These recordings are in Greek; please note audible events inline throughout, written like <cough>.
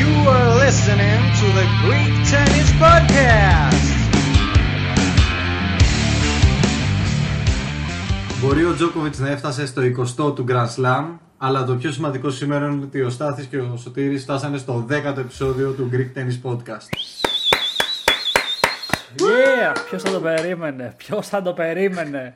You are listening to the Greek Tennis Podcast. Μπορεί ο Τζόκοβιτς να έφτασε στο 20ο του Grand Slam, αλλά το πιο σημαντικό σήμερα είναι ότι ο Στάθης και ο Σωτήρης φτάσανε στο 10ο επεισόδιο του Greek Tennis Podcast. Yeah! Ποιος θα το περίμενε, ποιος θα το περίμενε;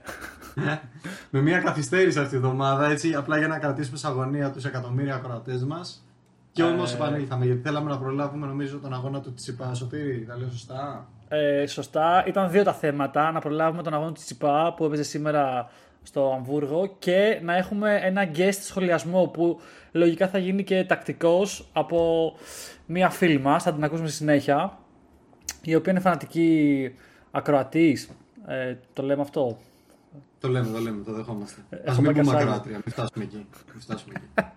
Με μια καθυστέρηση αυτή τη εβδομάδα, έτσι, απλά για να κρατήσουμε σε αγωνία τους εκατομμύρια ακροατές μας. Και όμως Ε. επανήλθαμε, γιατί θέλαμε να προλάβουμε, νομίζω, τον αγώνα του Τσιπά. Σωτήρη, τα λέω σωστά; Ε, σωστά, ήταν δύο τα θέματα. Να προλάβουμε τον αγώνα του Τσιπά που έπαιζε σήμερα στο Αμβούργο και να έχουμε ένα guest σχολιασμό που λογικά θα γίνει και τακτικός από μία φίλη μας, θα την ακούσουμε στη συνέχεια, η οποία είναι φανατική ακροατής. Ε, το λέμε αυτό; Το λέμε, το λέμε, το δεχόμαστε. Α Έχουμε μην πούμε κασάρι. ακροάτρια, μην φτάσουμε εκεί. Μην φτάσουμε εκεί.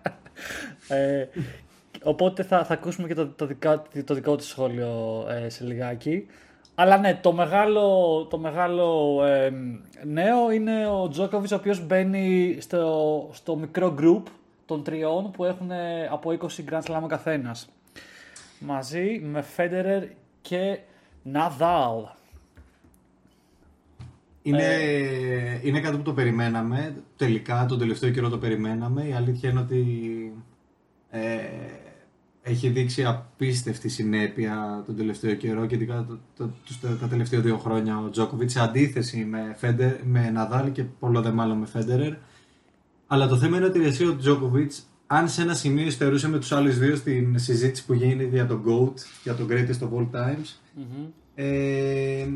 Ε, οπότε θα, θα ακούσουμε και το, το, δικά, το δικό του σχόλιο ε, σε λιγάκι. Αλλά ναι, το μεγάλο, το μεγάλο ε, νέο είναι ο Τζόκοβιτς ο οποίος μπαίνει στο, στο μικρό group των τριών που έχουν ε, από 20 Grand Slam ο καθένας. Μαζί με Φέντερερ και Ναδάλ. Είναι, Ε. είναι κάτι που το περιμέναμε. Τελικά, τον τελευταίο καιρό το περιμέναμε. Η αλήθεια είναι ότι ε, έχει δείξει απίστευτη συνέπεια τον τελευταίο καιρό και ειδικά το, το, τους- τα, τα τελευταία δύο χρόνια ο Τζόκοβιτ σε αντίθεση με, Φέντερ, με Ναδάλ και πολλό δε μάλλον με Φέντερερ. Αλλά το θέμα είναι ότι εσύ ο Τζόκοβιτ, αν σε ένα σημείο υστερούσε με τους άλλους δύο στην συζήτηση που γίνεται για τον GOAT, για τον Greatest of All Times, ε,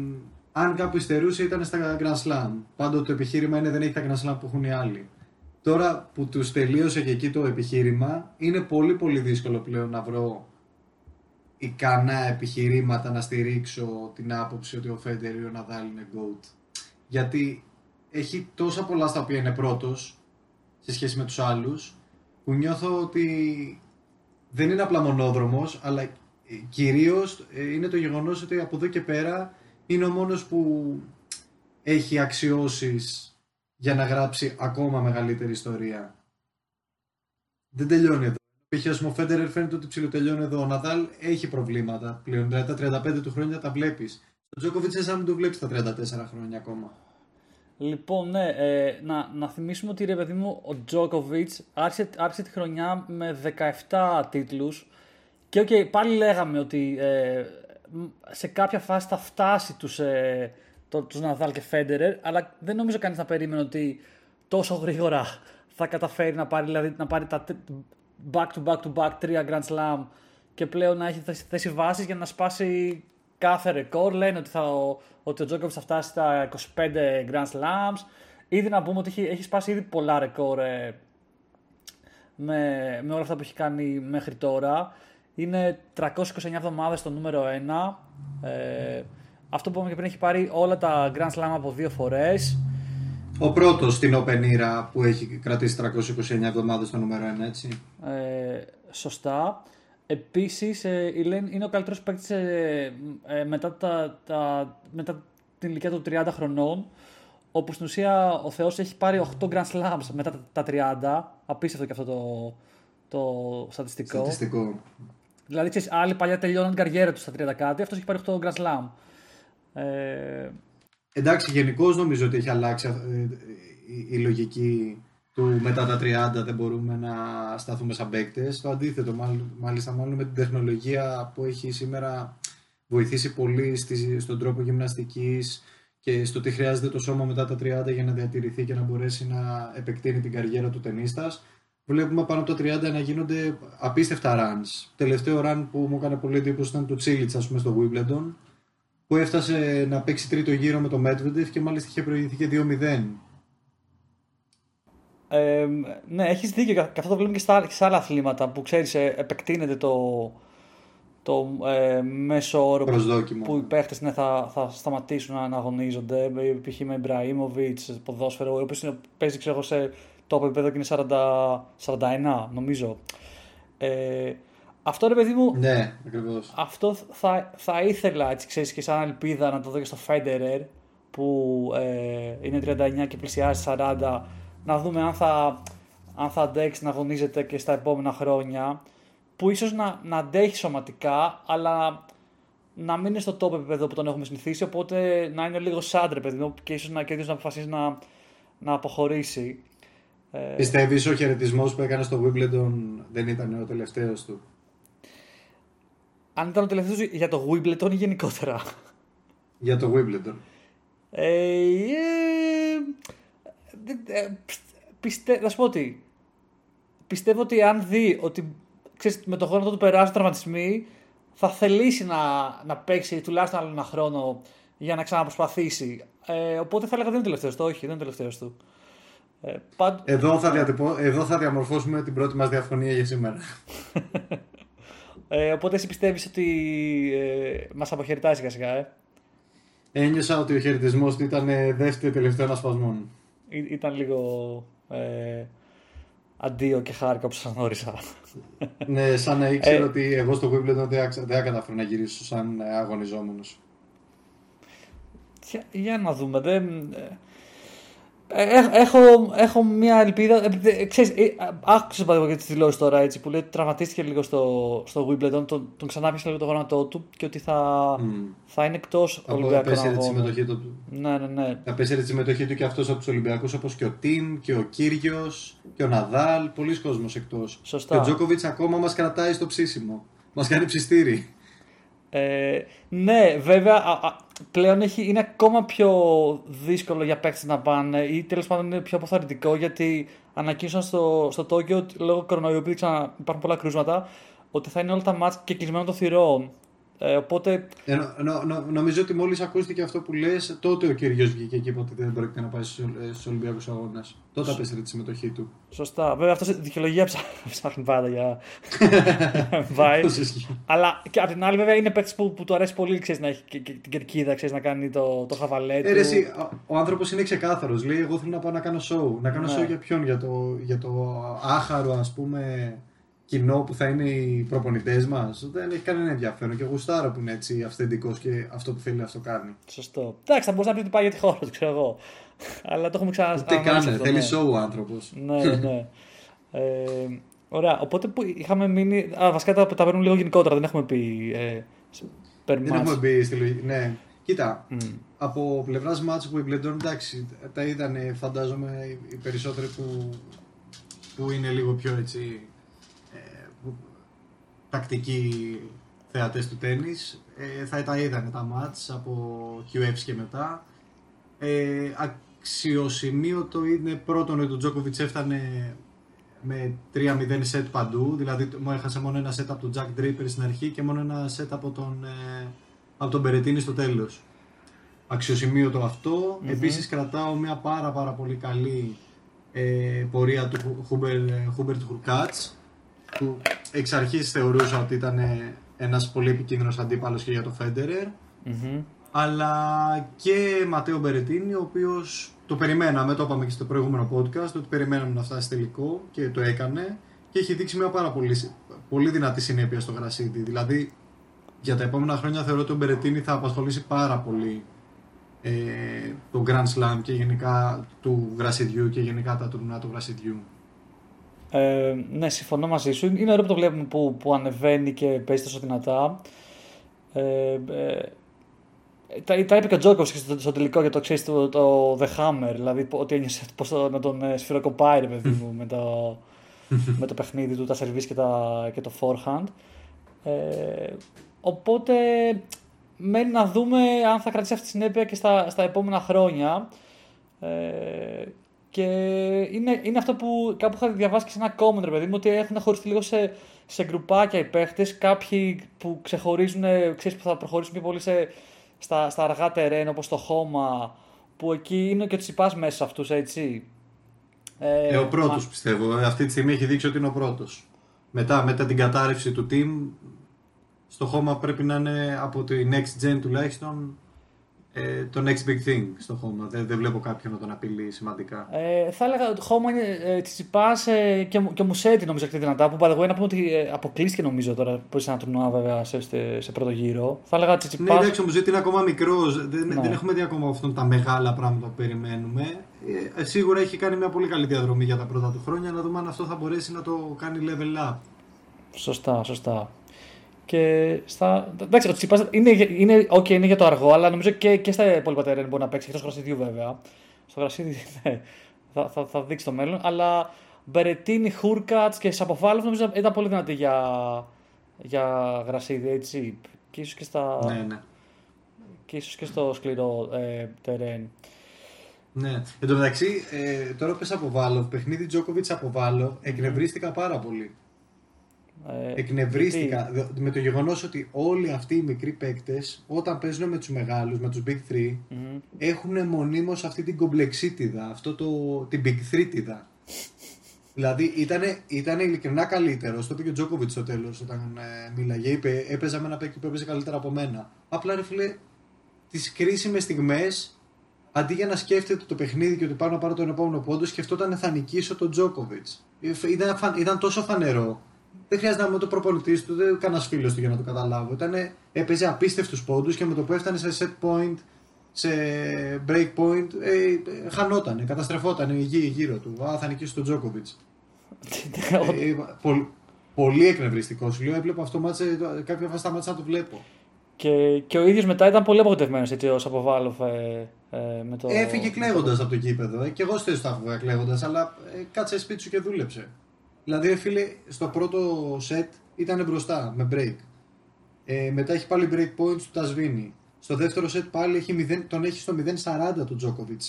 αν κάπου υστερούσε ήταν στα Grand Slam. Πάντοτε το επιχείρημα είναι δεν έχει τα Grand Slam που έχουν οι άλλοι. Τώρα που τους τελείωσε και εκεί το επιχείρημα, είναι πολύ πολύ δύσκολο πλέον να βρω ικανά επιχειρήματα να στηρίξω την άποψη ότι ο Φέντερ ή ο Ναδάλ είναι GOAT. Γιατί έχει τόσα πολλά στα οποία είναι πρώτος σε σχέση με τους άλλους που νιώθω ότι δεν είναι απλά μονόδρομος αλλά ε, κυρίως ε, είναι το γεγονός ότι από εδώ και πέρα είναι ο μόνος που έχει αξιώσεις για να γράψει ακόμα μεγαλύτερη ιστορία. Δεν τελειώνει εδώ. Π.χ. ας πούμε, ο Φέντερερ φαίνεται ότι ψιλοτελειώνει εδώ. Ο Ναδάλ έχει προβλήματα πλέον. Δηλαδή τα 35 του χρόνια τα βλέπεις. Ο Τζόκοβιτς είναι σαν να μην το βλέπεις τα 34 χρόνια ακόμα. Λοιπόν, ναι, ε, να, να θυμίσουμε ότι ρε παιδί μου, ο Τζόκοβιτς άρχισε, άρχισε τη χρονιά με 17 τίτλους και οκ, πάλι λέγαμε ότι ε, μ, σε κάποια φάση θα φτάσει τους, ε, το, τους Ναδάλ και Φέντερερ, αλλά δεν νομίζω κανείς να περίμενε ότι τόσο γρήγορα θα καταφέρει να πάρει, δηλαδή, να πάρει τα τε- back to back to back τρία Grand Slam και πλέον να έχει θέσει- θέσει βάσεις για να σπάσει κάθε ρεκόρ. Λένε ότι, θα, ο, ότι ο Τζόκοβιτς θα φτάσει στα 25 Grand Slams. Ήδη να πούμε ότι έχει, έχει σπάσει ήδη πολλά ρεκόρ ε, με, με όλα αυτά που έχει κάνει μέχρι τώρα. Είναι 329 εβδομάδες στο νούμερο 1. Ε, αυτό που είπαμε και πριν έχει πάρει όλα τα Grand Slam από δύο φορές. Ο πρώτος στην Open Era που έχει κρατήσει 329 εβδομάδες στο νούμερο 1, έτσι. Ε, σωστά. Επίσης, ε, η Lane είναι ο καλύτερος παίκτης ε, ε, μετά, τα, τα, μετά την ηλικία των 30 χρονών, όπου στην ουσία ο Θεός έχει πάρει 8 Grand Slams μετά τα, τα 30. Απίστευτο και αυτό το, το στατιστικό. Στατιστικό. Δηλαδή, ξέρεις, άλλοι παλιά τελειώναν την καριέρα τους στα 30 κάτι, αυτός έχει πάρει 8 Grand Slam. Ε, Εντάξει, γενικώ νομίζω ότι έχει αλλάξει ε, η, η λογική του μετά τα 30 δεν μπορούμε να σταθούμε σαν παίκτες. Το αντίθετο, μάλλον- μάλιστα μάλλον με την τεχνολογία που έχει σήμερα βοηθήσει πολύ στη, στον τρόπο γυμναστικής και στο τι χρειάζεται το σώμα μετά τα 30 για να διατηρηθεί και να μπορέσει να επεκτείνει την καριέρα του ταινίστας. Βλέπουμε πάνω από τα 30 να γίνονται απίστευτα runs. Τελευταίο run που μου έκανε πολύ εντύπωση ήταν του Τσίλιτς, ας πούμε, στο Wimbledon που έφτασε να παίξει τρίτο γύρο με το Medvedev και μάλιστα είχε προηγηθεί και 2-0. Ε, ναι, έχεις δίκιο και αυτό το βλέπουμε και στα, και σε άλλα αθλήματα που ξέρεις ε, επεκτείνεται το, το ε, μέσο όρο που, Προσδόκιμο. που οι παίχτες ναι, θα, θα σταματήσουν να αγωνίζονται. Ε, Π.χ. με Ιμπραήμοβιτ, ποδόσφαιρο, ο οποίος είναι- παίζει ξέρω, εγώ, σε το επίπεδο και είναι 40, 41 νομίζω. Ε, αυτό ρε παιδί μου, Ναι, ακριβώς. αυτό θα, θα ήθελα έτσι, ξέρεις, και σαν ελπίδα να το δω και στο Federer που ε, είναι 39 και πλησιάζει 40 να δούμε αν θα, αν θα αντέξει να αγωνίζεται και στα επόμενα χρόνια. Που ίσως να, να αντέχει σωματικά, αλλά να μην είναι στο top επίπεδο που τον έχουμε συνηθίσει. Οπότε να είναι λίγο σάντρε, παιδί μου, και ίσως να, και να αποφασίσει να, να αποχωρήσει. Ε, Πιστεύεις ο χαιρετισμός που έκανες στο Wimbledon δεν ήταν ο τελευταίος του; Αν ήταν ο τελευταίος για το Wimbledon ή γενικότερα. Για το Wimbledon. Ε, ε, ε, πιστε, θα σου πω ότι πιστεύω ότι αν δει ότι ξέρεις, με τον χρόνο του περάσει τραυματισμοί θα θελήσει να, να παίξει τουλάχιστον άλλο ένα χρόνο για να ξαναπροσπαθήσει. Ε, οπότε θα έλεγα δεν είναι τελευταίος του. Όχι, δεν είναι τελευταίος του. Ε, πάντ... εδώ, θα διατυπώ, εδώ θα διαμορφώσουμε την πρώτη μας διαφωνία για σήμερα. <laughs> ε, οπότε εσύ πιστεύεις ότι ε, μας αποχαιρετάει σιγά σιγά, ε; Ένιωσα ότι ο χαιρετισμός του ήταν δεύτερη τελευταίο ασπασμών. Ή, ήταν λίγο ε, αντίο και χάρηκα που σας γνώρισα. <laughs> ναι, σαν να ήξερα ε, ότι εγώ στο Wimbledon δεν, δεν κατάφερα να γυρίσω σαν αγωνιζόμενος. Για, για να δούμε. Δεν, ε, έχω, έχω μια ελπίδα. Ε, ξέρεις, ε, άκουσα παράδειγμα για τις δηλώσεις τώρα έτσι, που λέει ότι τραυματίστηκε λίγο στο, στο Wimbledon, τον, τον ξανάπιασε λίγο το γόνατό του και ότι θα, mm. θα είναι εκτός Ολυμπιακού. Θα τη συμμετοχή του. Ναι, ναι, ναι. Θα πέσει τη συμμετοχή του και αυτός από τους Ολυμπιακούς όπως και ο Τιμ και ο Κύριος και ο Ναδάλ. Πολλοί κόσμοι εκτός. Σωστά. Και ο Τζόκοβιτς ακόμα μας κρατάει στο ψήσιμο. Μας κάνει ψιστήρι. Ε, ναι, βέβαια α, πλέον έχει, είναι ακόμα πιο δύσκολο για παίκτες να πάνε ή τέλος πάντων είναι πιο αποθαρρυντικό γιατί ανακοίνωσαν στο, στο Τόκιο λόγω κορονοϊού, επειδή υπάρχουν πολλά κρούσματα, ότι θα είναι όλα τα μάτια και κλεισμένο το θηρό. Ε, οπότε... Ε, νο, νο, νομίζω ότι μόλις ακούστηκε αυτό που λες, τότε ο κύριο βγήκε και είπε ότι δεν πρόκειται να πάει στους Ολυμπιακούς Αγώνες. Τότε απέστειλε τη συμμετοχή του. Σωστά. Βέβαια αυτός δικαιολογία <laughs> ψάχνει πάντα για <laughs> να πάει. Αλλά και απ' την άλλη, βέβαια είναι παίκτης που, που του αρέσει πολύ ξέρεις, να έχει και, και, την κερκίδα, ξέρεις, να κάνει το, το χαβαλέ ε, του. Ε, εσύ, ο, ο άνθρωπος είναι ξεκάθαρος. Λέει: Εγώ θέλω να πάω να κάνω show. Να κάνω ναι. show για ποιον, για το, για το άχαρο, ας πούμε κοινό που θα είναι οι προπονητές μας. Δεν έχει κανένα ενδιαφέρον. Και γουστάρα που είναι έτσι αυθεντικός και αυτό που θέλει αυτό κάνει. Σωστό. Εντάξει, θα μπορούσα να πει ότι πάει για τη χώρα του, ξέρω εγώ. Αλλά το έχουμε ξαναδεί. Τι κάνει, θέλει ναι. show ο άνθρωπος. ναι, ναι. ε, ωραία. Οπότε που είχαμε μείνει. Α, βασικά τα, τα παίρνουμε λίγο γενικότερα, δεν έχουμε πει. Ε, δεν έχουμε μπει στη λογική. Ναι. Κοίτα, mm. από πλευράς που Wimbledon, εντάξει, τα είδαν φαντάζομαι οι περισσότεροι που, που είναι λίγο πιο έτσι τακτικοί θεατές του τέννις ε, θα τα είδανε τα μάτς από QFs και μετά. Ε, αξιοσημείωτο είναι πρώτον ότι ο Τζόκοβιτς έφτανε με 3-0 σετ παντού, δηλαδή μου έχασε μόνο ένα σετ από τον Jack Draper στην αρχή και μόνο ένα σετ από τον, ε, από τον Μπερετίνη στο τέλος. Αξιοσημείωτο αυτό. Mm-hmm. Επίσης κρατάω μια πάρα πάρα πολύ καλή ε, πορεία του Χούμπερτ Χουρκάτς που εξ αρχής θεωρούσα ότι ήταν ένας πολύ επικίνδυνος αντίπαλος και για το Φέντερερ. Αλλά και Ματέο Μπερετίνη, ο οποίος το περιμέναμε, το είπαμε και στο προηγούμενο podcast, ότι περιμέναμε να φτάσει τελικό και το έκανε και έχει δείξει μια πάρα πολύ, πολύ δυνατή συνέπεια στο γρασίδι. Δηλαδή, για τα επόμενα χρόνια θεωρώ ότι ο Μπερετίνη θα απασχολήσει πάρα πολύ ε, το Grand Slam και γενικά του γρασιδιού και γενικά τα τουρνά του γρασιδιού. Ε, ναι, συμφωνώ μαζί σου. Είναι ωραίο που το βλέπουμε που, που ανεβαίνει και παίζει τόσο δυνατά. Ε, ε, τα, τα είπε και ο Τζόκοβ στο, στο, τελικό για το ξέρεις το, το, The Hammer. Δηλαδή ότι ένιωσε πώ να τον ε, σφυροκοπάει, ρε παιδί μου, με το, με το παιχνίδι του, τα σερβίς και, τα, και το forehand. Ε, οπότε μένει να δούμε αν θα κρατήσει αυτή τη συνέπεια και στα, στα επόμενα χρόνια. Ε, και είναι, είναι αυτό που κάπου είχα διαβάσει και σε ένα comment, ρε παιδί μου, ότι έχουν χωριστεί λίγο σε, σε γκρουπάκια οι παίχτες. Κάποιοι που ξεχωρίζουν, ξέρεις που θα προχωρήσουν πιο πολύ σε, στα, στα αργά τερέν, όπως το χώμα, που εκεί είναι και ο Τσιπά μέσα σε αυτούς, έτσι. Ε, ε, ο πρώτος μα... πιστεύω. Ε, αυτή τη στιγμή έχει δείξει ότι είναι ο πρώτος. Μετά, μετά την κατάρρευση του team, στο χώμα πρέπει να είναι από τη next gen τουλάχιστον ε, το next big thing στο χώμα. Δεν, δεν βλέπω κάποιον να τον απειλεί σημαντικά. Ε, θα έλεγα ότι το χώμα είναι ε, Τσιπάς ε, και, και Μουσέτη νομίζω αυτή δυνατά. Που παραγωγή να πούμε ότι ε, αποκλείστηκε νομίζω τώρα που είσαι ένα τουρνουά βέβαια σε, σε, σε πρώτο γύρο. Θα έλεγα Τσιπά. Ναι, εντάξει, ο Μουσέτη είναι ακόμα μικρός. Δεν, ναι. δεν έχουμε δει ακόμα αυτόν τα μεγάλα πράγματα που περιμένουμε. ε, σίγουρα έχει κάνει μια πολύ καλή διαδρομή για τα πρώτα του χρόνια. Να δούμε αν αυτό θα μπορέσει να το κάνει level up. Σωστά, σωστά. Και στα. Εντάξει, ο Τσιπά είναι, είναι, okay, είναι για το αργό, αλλά νομίζω και, και στα υπόλοιπα τερέν μπορεί να παίξει εκτός γρασιδιού βέβαια. Στο γρασίδι <laughs> ναι, θα, θα, θα δείξει το μέλλον. Αλλά Μπερετίνη, Χούρκατ και Σαποφάλοφ νομίζω ήταν πολύ δυνατή για, για γρασίδι, έτσι. Και ίσως και στα. Ναι, ναι. Και ίσως και στο σκληρό ε, τερέν. Ναι. Εν τω μεταξύ, ε, τώρα πες από Βάλο, παιχνίδι Τζόκοβιτ από Βάλο, εκνευρίστηκα πάρα πολύ. Ε, Εκνευρίστηκα με το γεγονός ότι όλοι αυτοί οι μικροί παίκτες, όταν παίζουν με τους μεγάλους, με τους Big 3, μμμ. έχουν μονίμως αυτή την κομπλεξίτιδα, αυτό το, την Big 3 Δηλαδή ήταν, ήταν ειλικρινά καλύτερο. Το είπε και ο Τζόκοβιτ στο τέλος όταν ε, μίλαγε. Είπε: Έπαιζα με ένα παίκτη που έπαιζε καλύτερα από μένα. Απλά ρε φίλε, τις κρίσιμες στιγμές, αντί για να σκέφτεται το παιχνίδι και ότι πάω να πάρω τον επόμενο πόντο, σκεφτόταν θα νικήσω τον Τζόκοβιτ. Ήταν, φαν- ήταν τόσο φανερό. Δεν χρειάζεται να είμαι το προπονητής του, δεν κανένας φίλος του για να το καταλάβω. Ήτανε, έπαιζε απίστευτους πόντους και με το που έφτανε σε set point, σε break point, ε, χανότανε, καταστρεφότανε η γη γύρω του. Α, θα νικήσει τον Τζόκοβιτ. <laughs> Ε, πολ- πολύ εκνευριστικός. Σου λέω, έβλεπα αυτό το μάτσε, το- κάποια φάση σταμάτησα να το βλέπω. και, και ο ίδιος μετά ήταν πολύ απογοητευμένος ο Σαποβάλοφ ε, ε, με το. Έφυγε κλαίγοντας από το γήπεδο. Ε, και εγώ στο θα έφυγα κλαίγοντας, αλλά ε, κάτσε σπίτι σου και δούλεψε. Δηλαδή, ρε φίλε, στο πρώτο set ήταν μπροστά με break. Ε, μετά έχει πάλι break points του Τασβίνη. Στο δεύτερο set πάλι έχει 0, τον έχει στο 0-40 του Τζόκοβιτ.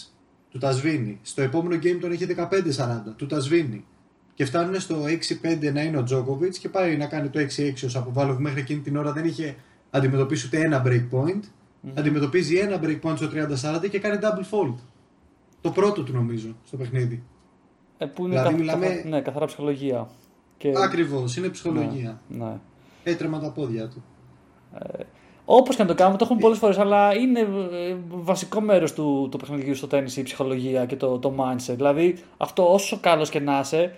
Του Τασβίνη. Στο επόμενο game τον έχει 15-40 του Τασβίνη. Και φτάνουν στο 6-5 να είναι ο Τζόκοβιτ και πάει να κάνει το 6-6 ως αποβάλλω που μέχρι εκείνη την ώρα δεν είχε αντιμετωπίσει ούτε ένα break point. Αντιμετωπίζει ένα break point στο 30-40 και κάνει double fold. Το πρώτο του νομίζω στο παιχνίδι. Ε, που είναι Δηλαδή, καθ- μιλάμε- καθ- ναι, καθαρά ψυχολογία. Και... Ακριβώς, είναι ψυχολογία. Ναι. Έτρεμα τα πόδια του. Όπως και να το κάνουμε, το έχουμε πολλές φορές, αλλά είναι ε, βασικό μέρος του, του παιχνιδιού στο τέννη η ψυχολογία και το, το mindset. Δηλαδή, αυτό όσο καλός και να είσαι,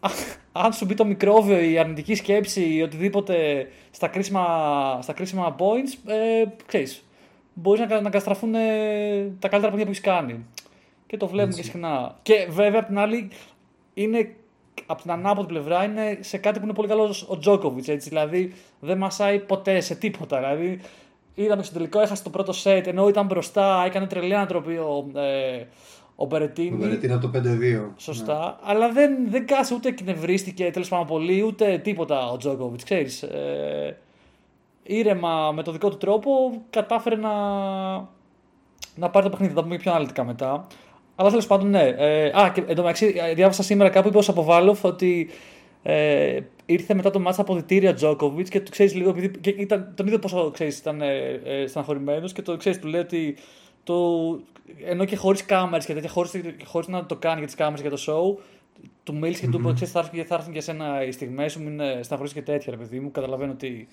α- αν σου μπει το μικρόβιο, η αρνητική σκέψη ή οτιδήποτε στα κρίσιμα, στα κρίσιμα points, ε, ξέρεις, μπορείς να, κα- να καταστραφούν ε, τα καλύτερα παιχνίδια που έχεις κάνει. Και το βλέπουμε και συχνά. Και βέβαια, απ' την άλλη, είναι από την ανάποδη πλευρά είναι σε κάτι που είναι πολύ καλός ο Τζόκοβιτ. Δηλαδή δεν μασάει ποτέ σε τίποτα. Δηλαδή είδαμε στο τελικό, έχασε το πρώτο σετ ενώ ήταν μπροστά, έκανε τρελή ανατροπή ο, ε, ο Ο Μπερετίνη. Βερετίνα από το 5-2. Σωστά. Αλλά δεν, δεν κάσε ούτε εκνευρίστηκε τέλος πάντων πολύ, ούτε τίποτα ο Τζόκοβιτ. Ξέρεις. Ε, ήρεμα με το δικό του τρόπο κατάφερε να, να πάρει το παιχνίδι. Θα τα πούμε πιο αναλυτικά μετά. Αλλά τέλος πάντων, ναι. Ε, α, και εντωμεταξύ, ε, διάβασα σήμερα κάπου είπε ο Σαποβάλοφ ότι ε, ήρθε μετά το μάτσα από διτήρια Τζόκοβιτς και του ξέρεις λίγο, επειδή και ήταν, τον είδε πόσο ξέρεις, ήταν ε, ε, στεναχωρημένος και το ξέρεις, του λέει ότι το, ενώ και χωρίς κάμερες και τέτοια, χωρίς να το κάνει για τις κάμερες για το show, του μίλησε και του είπε: «Ξέρεις, Θα έρθουν, θα έρθουν για σένα οι στιγμές σου, μην ε, στεναχωρήσεις και τέτοια, ρε παιδί μου. Καταλαβαίνω ότι.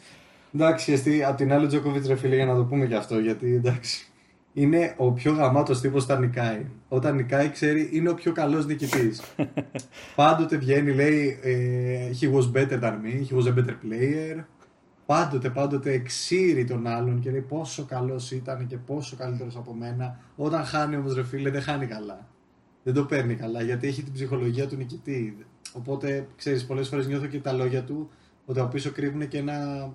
Εντάξει, εστί, απ' την άλλη Τζόκοβιτς ρε φίλε για να το πούμε και αυτό γιατί εντάξει. Είναι ο πιο γαμάτος τύπος όταν νικάει. Όταν νικάει, ξέρει, είναι ο πιο καλός νικητής. <laughs> Πάντοτε βγαίνει, λέει, ε, he was better than me, he was a better player. Πάντοτε, πάντοτε εξήρει τον άλλον και λέει πόσο καλός ήταν και πόσο καλύτερος από μένα. Όταν χάνει όμως, ρε φίλε, δεν χάνει καλά. Δεν το παίρνει καλά γιατί έχει την ψυχολογία του νικητή. Οπότε, ξέρεις, πολλές φορές νιώθω και τα λόγια του ότι από πίσω κρύβουν και ένα.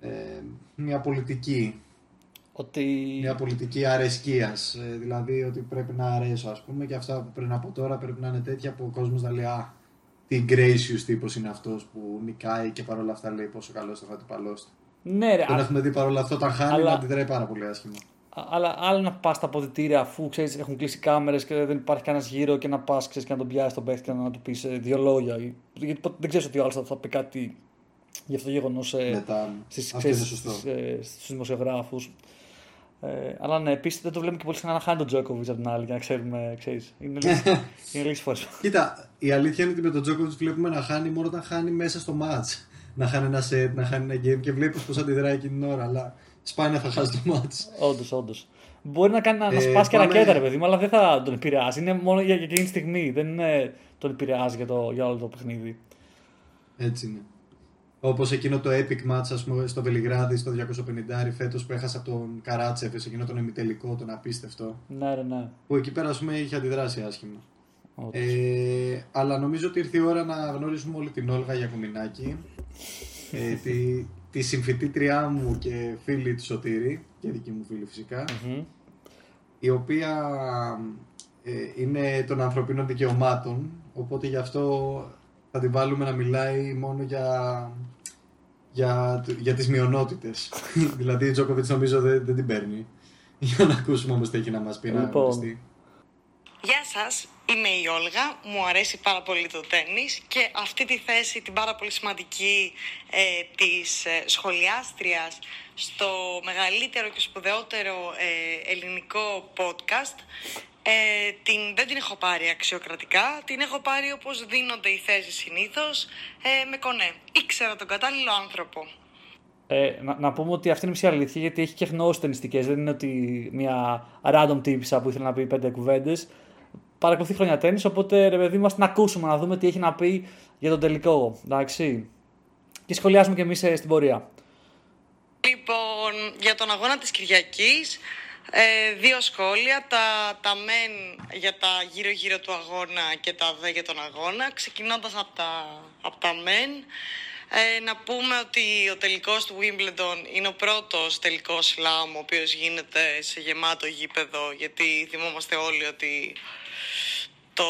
Ε, μια πολιτική ότι... μια πολιτική αρεσκίας ε, δηλαδή ότι πρέπει να αρέσω ας πούμε και αυτά που πριν από τώρα πρέπει να είναι τέτοια που ο κόσμος να λέει α, τι gracious τύπος είναι αυτός που νικάει και παρόλα αυτά λέει πόσο καλός είναι ο αντιπαλός του. Ναι, ρε, Τον α- έχουμε δει παρόλα αυτά όταν χάνει αλλά- να αντιδράει πάρα πολύ άσχημα. αλλά άλλο να πας στα αποδητήρια αφού ξέρεις, έχουν κλείσει κάμερες και δεν υπάρχει κανένας γύρω και να πας και να τον πιάσεις τον παίχτη και να του πεις δύο λόγια. Γιατί ποτέ δεν ξέρεις ότι ο άλλος θα, θα πει κάτι για αυτό το γεγονός Μετά, στις, αυτό είναι ξέρεις, σωστό. στις, ε, στους δημοσιογράφους. Ε, αλλά ναι, επίσης δεν το βλέπουμε και πολύ συχνά να χάνει τον Τζόκοβιτ από την άλλη για να ξέρουμε. Ξέρεις, είναι λίγες, <laughs> είναι λίγες φορές. <laughs> Κοίτα, η αλήθεια είναι ότι με τον Τζόκοβιτ βλέπουμε να χάνει μόνο όταν χάνει μέσα στο match. Να χάνει ένα set, να χάνει ένα game και βλέπεις πώς αντιδράει εκείνη την ώρα. Αλλά σπάνια θα χάσει το match. Όντως, όντως. Μπορεί να, κάνει, να, να Ε, σπάσει και πάμε- ρακέτα, ρε παιδί μου, αλλά δεν θα τον επηρεάσει. Είναι μόνο για, για εκείνη τη στιγμή. Δεν είναι, τον επηρεάζει για, το, για όλο το παιχνίδι. Έτσι είναι. Όπως εκείνο το epic match ας πούμε, στο Βελιγράδι στο 250 φέτος που έχασα από τον Καράτσεφ σε εκείνο τον εμιτελικό, τον απίστευτο. Ναι, ναι, ναι. Που εκεί πέρα ας πούμε, είχε αντιδράσει άσχημα. Όντως. Ε, αλλά νομίζω ότι ήρθε η ώρα να γνωρίσουμε όλη την Όλγα Γιακουμινάκη, ε, <laughs> τη, τη συμφιτήτριά μου και φίλη του Σωτήρη, και δική μου φίλη φυσικά, Μμμ. η οποία ε, είναι των ανθρωπίνων δικαιωμάτων, οπότε γι' αυτό θα την βάλουμε να μιλάει μόνο για, για, για τις μειονότητες. <laughs> δηλαδή η Τζόκοβιτς νομίζω δεν, δεν την παίρνει. Για να ακούσουμε όμως τι έχει να μας πει να Λοιπόν. γνωριστεί. Γεια σας, είμαι η Όλγα, μου αρέσει πάρα πολύ το τέννις και αυτή τη θέση την πάρα πολύ σημαντική ε, της ε, σχολιάστριας στο μεγαλύτερο και σπουδαιότερο ε, ελληνικό podcast ε, την, δεν την έχω πάρει αξιοκρατικά, την έχω πάρει όπως δίνονται οι θέσεις συνήθως ε, με κονέ. Ήξερα τον κατάλληλο άνθρωπο. Ε, να, να πούμε ότι αυτή είναι μισή αλήθεια γιατί έχει και γνώσει ταινιστικές. Δεν είναι ότι μια random τύπησα που ήθελε να πει πέντε κουβέντες. Παρακολουθεί χρόνια τέννη, οπότε ρε παιδί μα την ακούσουμε να δούμε τι έχει να πει για τον τελικό. Εντάξει. Και σχολιάζουμε κι εμείς στην πορεία. Λοιπόν, για τον αγώνα της Κυριακής, ε, δύο σχόλια. Τα, τα μεν για τα γύρω-γύρω του αγώνα και τα δε για τον αγώνα. Ξεκινώντας από τα, απ' τα μεν, ε, να πούμε ότι ο τελικός του Wimbledon είναι ο πρώτος τελικός σλάμ ο οποίος γίνεται σε γεμάτο γήπεδο γιατί θυμόμαστε όλοι ότι το,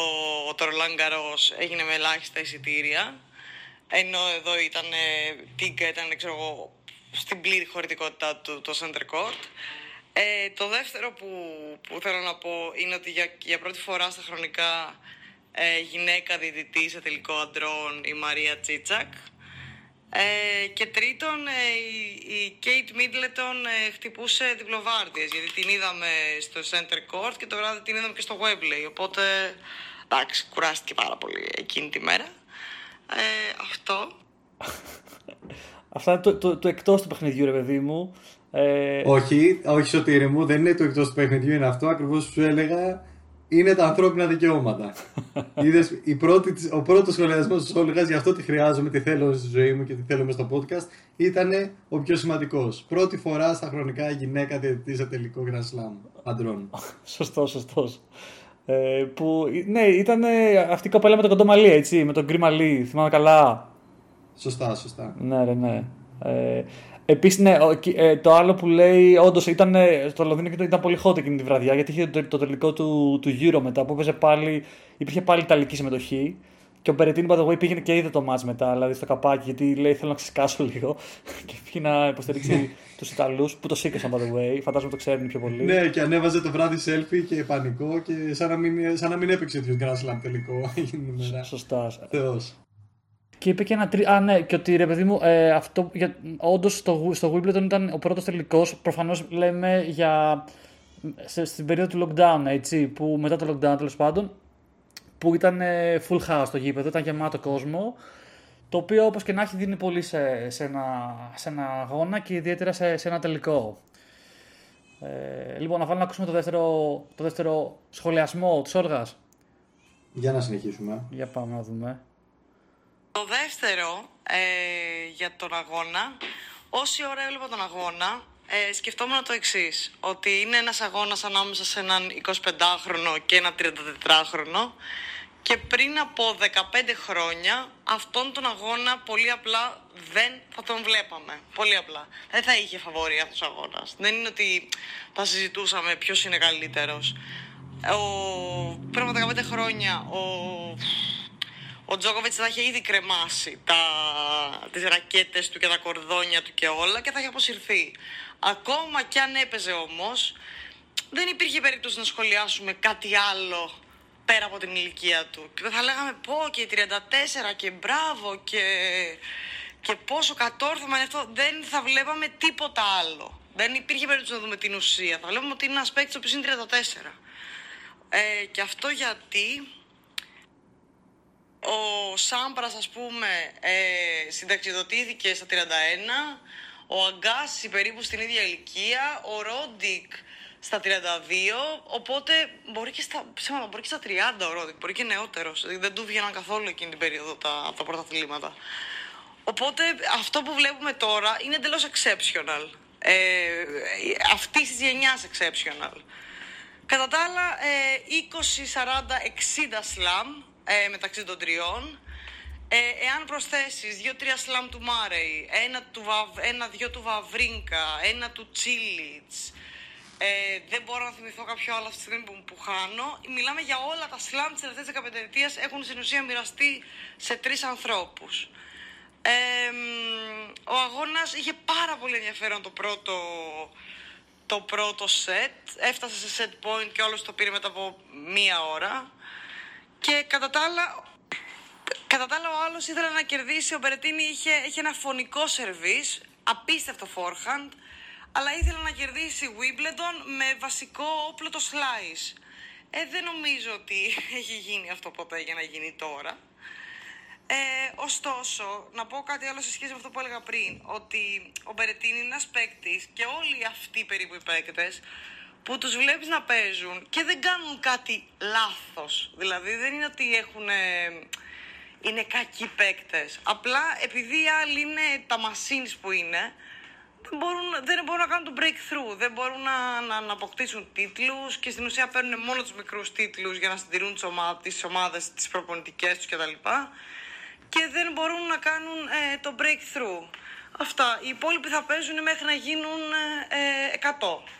το Roland Garros έγινε με ελάχιστα εισιτήρια ενώ εδώ ήταν τίγκα, ήταν ξέρω εγώ, στην πλήρη χωρητικότητά του το center court. Ε, το δεύτερο που, που θέλω να πω είναι ότι για, για πρώτη φορά στα χρονικά ε, γυναίκα διαιτητή σε τελικό αντρών η Μαρία Τσίτσακ. Ε, και τρίτον, ε, η, η Κέιτ Μίτλετον ε, χτυπούσε διπλοβάρδιες γιατί την είδαμε στο center court και το βράδυ την είδαμε και στο Webley οπότε εντάξει κουράστηκε πάρα πολύ εκείνη τη μέρα ε, αυτό <laughs> Αυτά είναι το, το, το εκτός του παιχνιδιού, ρε παιδί μου. Ε, Όχι, όχι Σωτήρη μου, δεν είναι το εκτός του παιχνιδιού, είναι αυτό ακριβώς που σου έλεγα. Είναι τα ανθρώπινα δικαιώματα. <laughs> Είδες, η πρώτη, της- ο πρώτος σχολιασμός της Όλγας, γι' αυτό τη χρειάζομαι, τη θέλω στη ζωή μου και τη θέλω μες στο podcast, ήταν ο πιο σημαντικός. Πρώτη φορά στα χρονικά γυναίκα διαιτητής σε τελικό Grand Slam αντρών. <laughs> Σωστό, σωστό. Ε, που, ναι, ήταν αυτή η κοπέλα με το κοντό μαλλί, έτσι, με τον γκρι μαλλί, θυμάμαι καλά. Σωστά, σωστά. Ναι, ρε, ναι. Ε, Επίσης, ναι, ο- και- ε, το άλλο που λέει, όντως ήταν ε, στο Λονδίνο και το- ήταν πολύ hot εκείνη τη βραδιά γιατί είχε το, το τελικό του, του Euro μετά που έπαιζε πάλι, υπήρχε πάλι ιταλική συμμετοχή. Και ο Μπερετίνη, by the way, πήγαινε και είδε το match μετά, δηλαδή στο καπάκι, γιατί λέει θέλω να ξεσκάσω λίγο. <laughs> και πήγε να υποστηρίξει τους Ιταλούς που το σήκωσαν, by the way. Φαντάζομαι το ξέρουν πιο πολύ. Ναι, και ανέβαζε το βράδυ selfie και πανικό και σαν να μην, σαν να μην έπαιξε το Grand Slam τελικό <laughs> εκείνη την ημέρα. Σωστά. Θεός. Και είπε και ένα τρί... Α, ναι, και ότι ρε παιδί μου, ε, αυτό. Για... Όντως στο, στο Wimbledon ήταν ο πρώτος τελικός. Προφανώς λέμε για. Σε, στην περίοδο του lockdown, έτσι. Που μετά το lockdown τέλος πάντων. Που ήταν ε, full house το γήπεδο, ήταν γεμάτο κόσμο. Το οποίο όπως και να έχει δίνει πολύ σε, σε, ένα, σε ένα αγώνα και ιδιαίτερα σε, σε ένα τελικό. Ε, λοιπόν, να βάλω να ακούσουμε το δεύτερο, το δεύτερο σχολιασμό της Όργας. Για να συνεχίσουμε. Για πάμε να δούμε. Το δεύτερο ε, για τον αγώνα, όση ώρα έβλεπα τον αγώνα, ε, σκεφτόμουν το εξής: Ότι είναι ένας αγώνας ανάμεσα σε έναν 25χρονο και ένα 34χρονο. Και πριν από 15 χρόνια, αυτόν τον αγώνα πολύ απλά δεν θα τον βλέπαμε. Πολύ απλά. Δεν θα είχε φαβόρει αυτός ο αγώνας. Δεν είναι ότι θα συζητούσαμε ποιος είναι καλύτερος. Ο, πριν από 15 χρόνια, ο, ο Τζόκοβιτς θα είχε ήδη κρεμάσει τα, τις ρακέτες του και τα κορδόνια του και όλα και θα είχε αποσυρθεί. Ακόμα κι αν έπαιζε όμως, δεν υπήρχε περίπτωση να σχολιάσουμε κάτι άλλο πέρα από την ηλικία του. Και δεν θα λέγαμε πω και 34 και μπράβο και, και πόσο κατόρθωμα είναι αυτό. Δεν θα βλέπαμε τίποτα άλλο. Δεν υπήρχε περίπτωση να δούμε την ουσία. Θα βλέπουμε ότι είναι ένας παίκτης ο οποίος είναι 34. Ε, και αυτό γιατί ο Σάμπρας ας πούμε ε, συνταξιδοτήθηκε στα 31 ο Αγκάση περίπου στην ίδια ηλικία. Ο Ρόντικ στα 32 οπότε μπορεί και στα, ψέματα, μπορεί και στα 30 ο Ρόντικ μπορεί και νεότερος. Δηλαδή δεν του βγαίναν καθόλου εκείνη την περίοδο τα, τα πρωταθλήματα. Οπότε αυτό που βλέπουμε τώρα είναι εντελώς exceptional. Ε, αυτής της γενιάς exceptional. Κατά τα άλλα, ε, 20, 40, 60 σλάμ ε, μεταξύ των τριών. Ε, εάν προσθέσεις δύο-τρία σλάμ του Μάρεϊ, ένα, του, ένα-δυο του Βαβρίνκα, ένα του Τσίλιτς, ε, δεν μπορώ να θυμηθώ κάποιο άλλο αυτή τη στιγμή που, που χάνω. Μιλάμε για όλα τα σλάμ της τελευταίας 15 ετίας έχουν στην ουσία μοιραστεί σε τρεις ανθρώπους. Ε, ο αγώνας είχε πάρα πολύ ενδιαφέρον το πρώτο, το πρώτο set. Έφτασε σε set point και όλος το πήρε μετά από μία ώρα. Και κατά τα άλλα, κατά τα άλλα ο άλλος ήθελε να κερδίσει. Ο Μπερετίνη είχε, είχε ένα φωνικό σερβίς, απίστευτο forehand, αλλά ήθελε να κερδίσει Wimbledon με βασικό όπλο το slice. Ε, δεν νομίζω ότι <laughs> έχει γίνει αυτό ποτέ για να γίνει τώρα. Ε, ωστόσο, να πω κάτι άλλο σε σχέση με αυτό που έλεγα πριν, ότι ο Μπερετίνη είναι ένας παίκτης και όλοι αυτοί περίπου οι παίκτες που τους βλέπεις να παίζουν και δεν κάνουν κάτι λάθος. Δηλαδή δεν είναι ότι έχουν, είναι κακοί παίκτες. Απλά επειδή οι άλλοι είναι τα machines που είναι, δεν μπορούν, δεν μπορούν να κάνουν το breakthrough, δεν μπορούν να, να, να αποκτήσουν τίτλους και στην ουσία παίρνουν μόνο τους μικρούς τίτλους για να συντηρούν τις, ομάδες, τις ομάδες, τις προπονητικές τους κτλ. Και δεν μπορούν να κάνουν ε, το breakthrough. Αυτά. Οι υπόλοιποι θα παίζουν μέχρι να γίνουν ε, 100.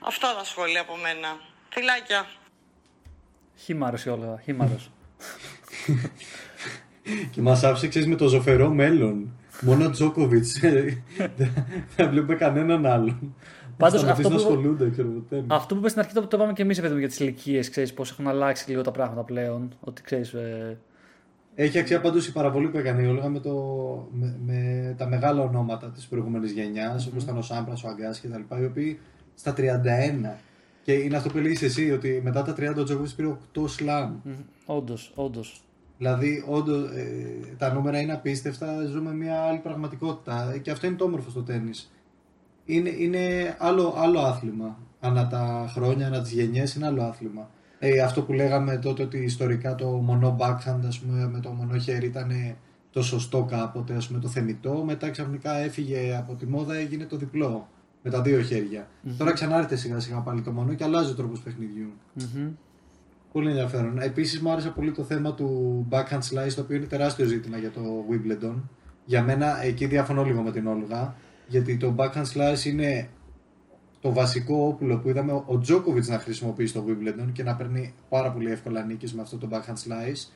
Αυτά τα σχόλια από μένα. Φιλάκια. Χήμαρος η Όλγα, χήμαρος. και μας άφησε, με το ζωφερό μέλλον. Μόνο ο Τζόκοβιτς. δεν βλέπουμε κανέναν άλλον. Πάντως αυτό, που... αυτό που είπες στην αρχή το, το είπαμε και εμείς για τις ηλικίες, ξέρεις πώς έχουν αλλάξει λίγο τα πράγματα πλέον. Ότι ξέρεις, ε... Έχει αξία πάντως η παραβολή που έκανε η Όλγα με, το, με, με τα μεγάλα ονόματα της προηγούμενης γενιάς, mm-hmm. όπω ήταν ο Σάμπρας, ο Αγκάς κτλ. Οι οποίοι στα 31. Και είναι αυτό που έλεγες εσύ, ότι μετά τα 30 ο Τζόκοβιτ πήρε 8 σλάμ. Όντως, όντως. Δηλαδή, όντως, ε, τα νούμερα είναι απίστευτα. Ζούμε μια άλλη πραγματικότητα. Και αυτό είναι το όμορφο στο τέννη. Είναι, είναι άλλο, άλλο άθλημα. Ανά τα χρόνια, ανά τις γενιές, είναι άλλο άθλημα. Ε, αυτό που λέγαμε τότε ότι ιστορικά το μονό backhand, ας πούμε, με το μονό χέρι ήταν το σωστό κάποτε, ας πούμε, το θεμητό. Μετά ξαφνικά έφυγε από τη μόδα, έγινε το διπλό με τα δύο χέρια. Mm-hmm. Τώρα ξανάρθει σιγά σιγά πάλι το μόνο και αλλάζει ο τρόπος παιχνιδιού. Mm-hmm. Πολύ ενδιαφέρον. Επίσης μου άρεσε πολύ το θέμα του backhand slice, το οποίο είναι τεράστιο ζήτημα για το Wimbledon. Για μένα εκεί διαφωνώ λίγο με την Όλγα, γιατί το backhand slice είναι το βασικό όπλο που είδαμε ο Τζόκοβιτ να χρησιμοποιεί στο Wimbledon και να παίρνει πάρα πολύ εύκολα νίκες με αυτό το backhand slice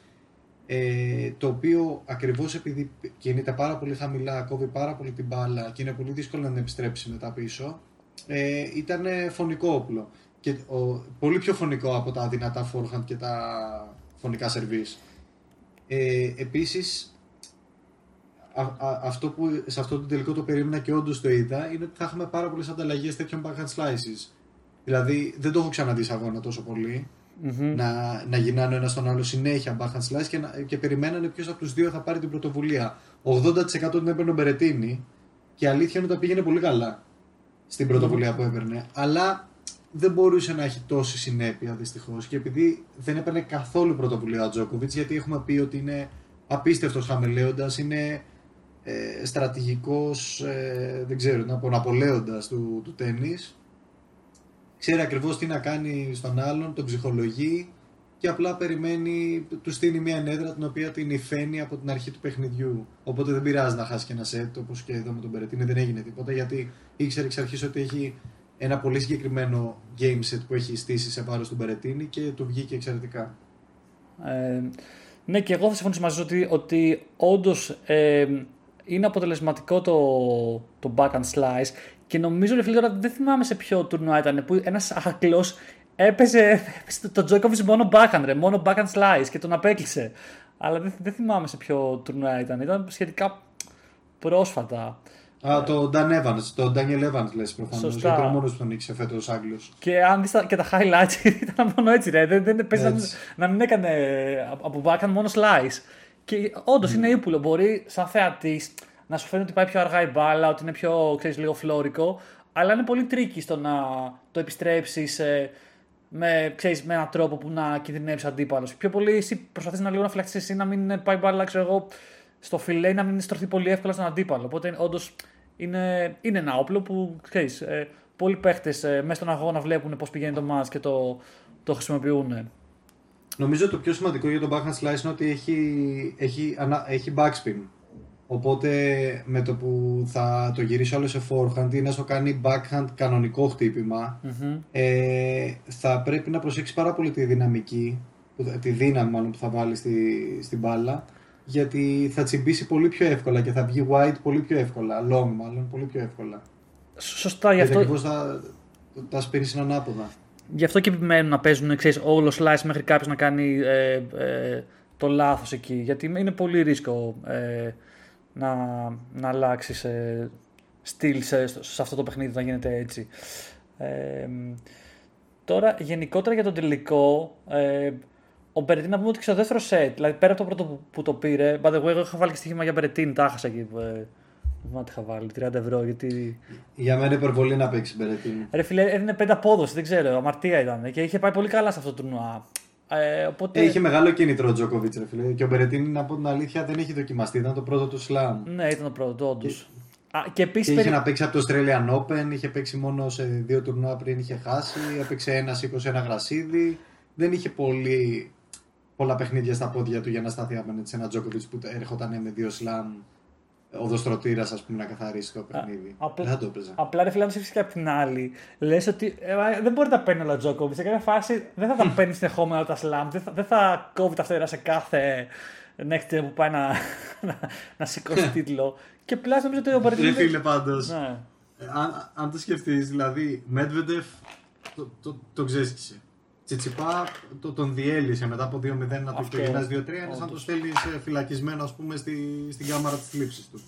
ε, το οποίο ακριβώς επειδή κινείται πάρα πολύ χαμηλά, κόβει πάρα πολύ την μπάλα και είναι πολύ δύσκολο να την επιστρέψει μετά πίσω, ε, ήταν φωνικό όπλο. Και ο, πολύ πιο φωνικό από τα δυνατά forehand και τα φωνικά service. Ε, επίσης, αυτό που σε αυτό το τελικό το περίμενα και όντως το είδα είναι ότι θα έχουμε πάρα πολλές ανταλλαγές τέτοιων backhand slices. Δηλαδή δεν το έχω ξαναδεί σε αγώνα τόσο πολύ mm-hmm. να, να γυρνάνε ένας στον άλλο συνέχεια backhand slice και, να, και περιμένανε ποιος από τους δύο θα πάρει την πρωτοβουλία. 80% την έπαιρνε ο Μπερετίνη και αλήθεια είναι ότι πήγαινε πολύ καλά στην πρωτοβουλία mm-hmm. που έπαιρνε. Αλλά δεν μπορούσε να έχει τόση συνέπεια δυστυχώς. Και επειδή δεν έπαιρνε καθόλου πρωτοβουλία ο Τζόκοβιτς, γιατί έχουμε πει ότι είναι απίστευτος χαμελέοντας, είναι ε, στρατηγικός, ε, δεν ξέρω, να πω, Ναπολέοντας του, του τέννις ξέρει ακριβώς τι να κάνει στον άλλον, τον ψυχολογεί και απλά περιμένει, του στείλει μια ενέδρα την οποία την υφαίνει από την αρχή του παιχνιδιού. Οπότε δεν πειράζει να χάσει και ένα σετ όπως και εδώ με τον Περετίνη, δεν έγινε τίποτα γιατί ήξερε εξ αρχής ότι έχει ένα πολύ συγκεκριμένο game set που έχει στήσει σε βάρος του Μπερετίνη και του βγήκε εξαιρετικά. Ε, ναι, και εγώ θα συμφωνήσω μαζί ότι, ότι όντως ε, είναι αποτελεσματικό το, το back and slice και νομίζω, ρε φίλε, τώρα δεν θυμάμαι σε ποιο τουρνουά ήταν που ένας Άγγλος έπαιζε το Τζόκοβιτ μόνο backhand, ρε, μόνο backhand slice και τον απέκλεισε. Αλλά δεν, δεν θυμάμαι σε ποιο τουρνουά ήταν. Ήταν σχετικά πρόσφατα. Α, το Dan Evans, το Daniel Evans λες προφανώς, Σωστά. γιατί ο μόνος που τον νίκησε φέτος Άγγλος. Και αν δεις και τα highlights <laughs> ήταν μόνο έτσι ρε, δεν, δεν παίζει να, να, μην έκανε από backhand μόνο slice. Και όντως mm. είναι ύπουλο, μπορεί σαν θεατής να σου φαίνεται ότι πάει πιο αργά η μπάλα, ότι είναι πιο ξέρεις, λίγο φλώρικο, αλλά είναι πολύ tricky στο να το επιστρέψεις ε, με, ξέρεις, με έναν τρόπο που να κινδυνεύσει αντίπαλος. Πιο πολύ εσύ προσπαθείς να λίγο να φυλάξεις εσύ να μην πάει μπάλα, ξέρω εγώ, στο φιλέ να μην στρωθεί πολύ εύκολα στον αντίπαλο. Οπότε όντως είναι, είναι ένα όπλο που ξέρεις, ε, πολλοί παίχτες ε, μέσα στον αγώνα βλέπουν πώς πηγαίνει το match και το, το χρησιμοποιούν. Νομίζω το πιο σημαντικό για τον backhand slice είναι ότι έχει, έχει, ανα- έχει backspin. Οπότε με το που θα το γυρίσει όλο σε forehand ή να σου κάνει backhand κανονικό χτύπημα, ε, θα πρέπει να προσέξεις πάρα πολύ τη δυναμική, που θα- τη δύναμη μάλλον που θα βάλεις στη, στην μπάλα, γιατί θα τσιμπήσει πολύ πιο εύκολα και θα βγει wide πολύ πιο εύκολα, long μάλλον, πολύ πιο εύκολα. Σωστά, γι' Γιατί αυτό, ακριβώς θα, τα σπίνεις είναι ανάποδα. γι' αυτό και επιμένουν να παίζουν ξέρεις, όλο slice μέχρι κάποιος να κάνει ε, ε, το λάθος εκεί. Γιατί είναι πολύ ρίσκο ε, να, να αλλάξει ε, στυλ σε, σε αυτό το παιχνίδι να γίνεται έτσι. Ε, τώρα, γενικότερα για τον τελικό, ε, ο Μπερετίν να πούμε ότι και στο δεύτερο σετ, δηλαδή πέρα από το πρώτο που, που το πήρε, by the way, εγώ είχα βάλει και στοίχημα για Μπερετίν, τα έχασα εκεί. Ε, δεν είχα βάλει 30 ευρώ γιατί Για μένα είναι υπερβολή να παίξει Μπερετίνη. Ρε φίλε, έδινε πέντε απόδοση, δεν ξέρω, αμαρτία ήταν και είχε πάει πολύ καλά σε αυτό το τουρνουά. Ε, οπότε, Ε, είχε μεγάλο κίνητρο ο Τζόκοβιτς, ρε φίλε. Και ο Μπερετίνη, να πω την αλήθεια, δεν έχει δοκιμαστεί. Ήταν το πρώτο του σλάμ. Ναι, ήταν το πρώτο, όντως. Και- Και Και επίσης. είχε να παίξει από το Australian Open, είχε παίξει μόνο σε δύο τουρνουά πριν είχε χάσει. Έπαιξε ένα, σήκωσε ένα γρασίδι. Δεν είχε πολύ, πολλά παιχνίδια στα πόδια του για να σταθεί απέναντι σε ένα Τζόκοβιτς που έρχονταν με δύο slam οδοστρωτήρας, ας πούμε, να καθαρίσει το παιχνίδι. απλά- Δεν θα το έπαιζα. Απλά ρε φίλε, αν σε και απ' την άλλη, λες ότι ε, μα, δεν μπορεί να τα παίρνει όλα ο Τζόκοβιτς. Σε κάποια φάση δεν θα τα <laughs> παίρνεις συνεχόμενα όλα τα slam. Δεν θα, δεν θα κόβει τα φτερά σε κάθε next gen που πάει να, <laughs> να, να σηκώσει <laughs> τίτλο. Και plus νομίζω ότι ο Μπαρτίνο. Ρε φίλε, πάντως. Ναι. αν, αν το σκεφτείς, δηλαδή, Medvedev το, το, το ξέσκησε. Τσιτσιπά το, τον διέλυσε μετά από 2-0 να του Αυτό, πει ένα 2-3. Είναι σαν να το όντως. στέλνεις φυλακισμένο, ας πούμε, στη, στην κάμαρα της θλίψης του.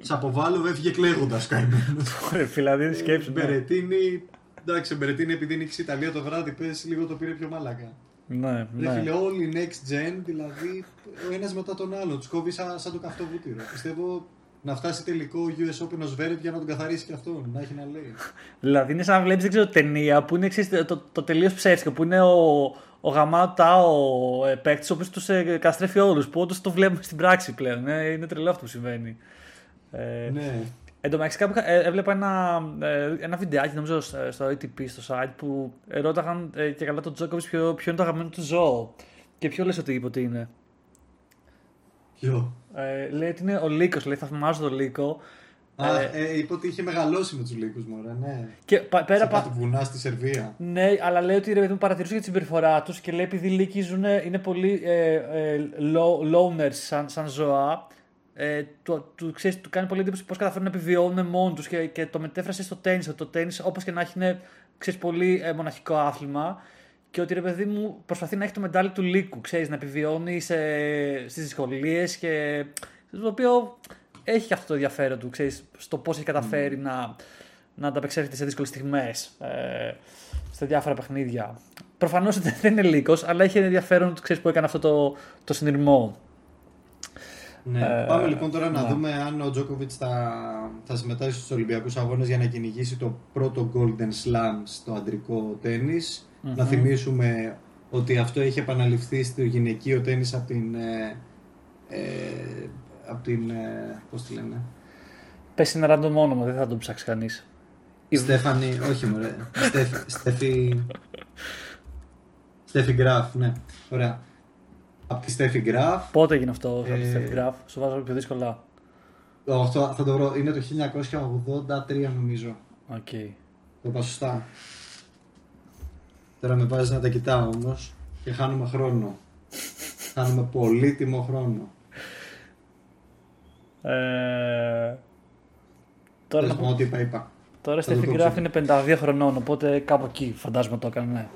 Σαποβάλοβ έφυγε κλαίγοντα καημένο. Ρε φίλε, δεν σκέψη. ναι. Μπερετίνη, εντάξει, ο Μπερετίνη επειδή νίκησε η Ιταλία το βράδυ, πες λίγο το πήρε πιο μαλάκα. Ναι, Ρε ναι. φίλε, όλοι next gen, δηλαδή ο ένας μετά τον άλλον. Τους κόβει σαν, σαν το καυτό βούτυρο. Πιστεύω να φτάσει τελικό ο US Open ο Σβέρετ για να τον καθαρίσει και αυτόν. Να έχει να λέει. Δηλαδή είναι σαν να βλέπεις, δεν ξέρω, ταινία που είναι ξέρεις, το, το τελείως ψεύτικο. Που είναι ο, ο γαμάτα ο ε, παίκτης, ο οποίος τους ε, καταστρέφει όλους. Που όντως το βλέπουμε στην πράξη πλέον. Ε, είναι τρελό αυτό που συμβαίνει. Ε, ναι. Εν τω μεταξύ, κάπου είχα- ε, έβλεπα ένα, ε, ένα βιντεάκι, νομίζω, στο στο ATP, στο site, που ρώταγαν ε, και καλά τον Τζόκοβιτς ποιο, ποιο είναι το αγαπημένο του ζώο. Και ποιο λες ότι είπε ότι είναι; Ποιο; Ε, λέει ότι είναι ο Λύκος, λέει, θαυμάζω τον Λύκο. Α, Ε, ε, είπε ότι είχε μεγαλώσει με τους λύκους μωρέ, ναι. και πα- πέρα Σε από κάτι βουνά στη Σερβία. Ναι, αλλά λέει ότι ρε παιδί μου παρατηρούσε για τη συμπεριφορά τους και λέει επειδή οι λύκοι ζουν, είναι πολύ ε, ε, low, loners σαν, σαν ζώα. Ε, του, του, ξέρεις, του κάνει πολύ εντύπωση πώς καταφέρουν να επιβιώνουν μόνοι τους και, και το μετέφρασε στο τέννη. Ότι το τέννη, όπως και να έχει, είναι ξέρεις, πολύ ε, μοναχικό άθλημα. Και ότι ρε παιδί μου προσπαθεί να έχει το μεντάλι του λύκου, ξέρεις, να επιβιώνει σε, στις δυσκολίες και το οποίο έχει και αυτό το ενδιαφέρον του, ξέρεις, στο πώς έχει καταφέρει να, να ανταπεξέλθει σε δύσκολες στιγμές ε, στα διάφορα παιχνίδια. Προφανώς δεν είναι λύκος, αλλά έχει ενδιαφέρον ξέρεις, που έκανε αυτό το, το συνειρμό. Ναι. Ε, Πάμε λοιπόν τώρα να ναι. δούμε αν ο Τζόκοβιτ θα, θα συμμετάσχει στους Ολυμπιακούς Αγώνες για να κυνηγήσει το πρώτο Golden Slam στο αντρικό τέννις. Να θυμίσουμε ότι αυτό έχει επαναληφθεί στο γυναικείο τέννις από την. Ε, ε, από την. Ε, πώς τη λένε; Πες ένα random όνομα, δεν θα τον ψάξει κανείς. Η Στέφανη, όχι μωρέ. Στέφη, Στέφη, Στέφη Γκράφ, ναι. Ωραία. Από τη Στέφη Γκράφ. Πότε έγινε αυτό, Ε, ε... Γκραφ, σου βάζω πιο δύσκολα. Αυτό θα το βρω. Είναι το 1983 νομίζω. ΟΚ. Το είπα σωστά. Τώρα με βάζεις να τα κοιτάω όμως και χάνουμε χρόνο. χάνουμε πολύτιμο χρόνο. Ε... Τώρα, Τώρα να πω- ό,τι είπα, είπα. τώρα Θα το στη κόψω. Graph είναι 52 χρονών, οπότε κάπου εκεί φαντάζομαι το έκανε. ναι.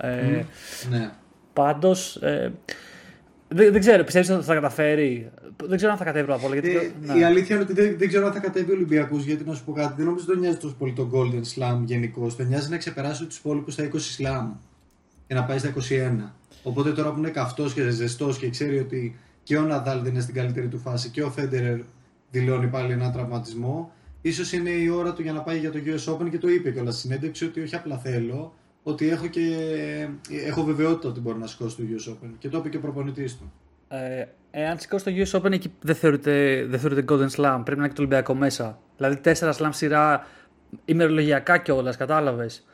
Ε, Ναι. Πάντως. Ε, δεν, δεν ξέρω, πιστεύεις ότι θα τα καταφέρει; Δεν ξέρω αν θα κατέβει πρώτα απ' όλα. Γιατί, Ε, ναι. Η αλήθεια είναι ότι δεν, δεν ξέρω αν θα κατέβει ο Ολυμπιακός γιατί να σου πω κάτι. Δεν νομίζω ότι τον νοιάζει τόσο πολύ το Golden Slam γενικώ. Τον νοιάζει να ξεπεράσει τους υπόλοιπους στα 20 Slam και να πάει στα 21. Οπότε τώρα που είναι καυτός και ζεστός και ξέρει ότι και ο Ναδάλ δεν είναι στην καλύτερη του φάση και ο Φέντερερ δηλώνει πάλι έναν τραυματισμό, ίσως είναι η ώρα του για να πάει για το US Open και το είπε κιόλας στη συνέντευξη ότι όχι απλά θέλω, ότι έχω, και, έχω βεβαιότητα ότι μπορεί να σηκώσει το US Open. Και το είπε και ο προπονητής του. Ε, εάν σηκώσει το US Open, εκεί δεν θεωρείται, δεν θεωρείται Golden Slam. Πρέπει να έχει το Ολυμπιακό μέσα. Δηλαδή, τέσσερα slam σειρά ημερολογιακά κιόλας, κατάλαβες.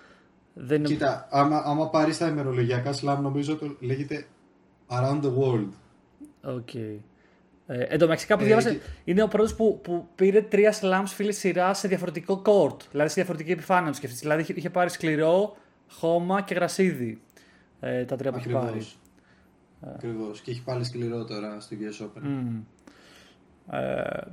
Δεν είναι... Κοίτα, άμα, άμα πάρεις τα ημερολογιακά slam, νομίζω το λέγεται Around the World. Οκ. Okay. Ε, εν τω μεταξύ, κάπου ε, διάβασα. Και... Είναι ο πρώτος που, που πήρε τρία slams στη σειρά σε διαφορετικό court. Δηλαδή σε διαφορετική επιφάνεια, αν το σκεφτείς. Δηλαδή είχε πάρει σκληρό, χώμα και γρασίδι. Ε, τα τρία που έχει πάρει. Ακριβώς. Και έχει πάλι σκληρό τώρα στο US Open. Mm. Ε,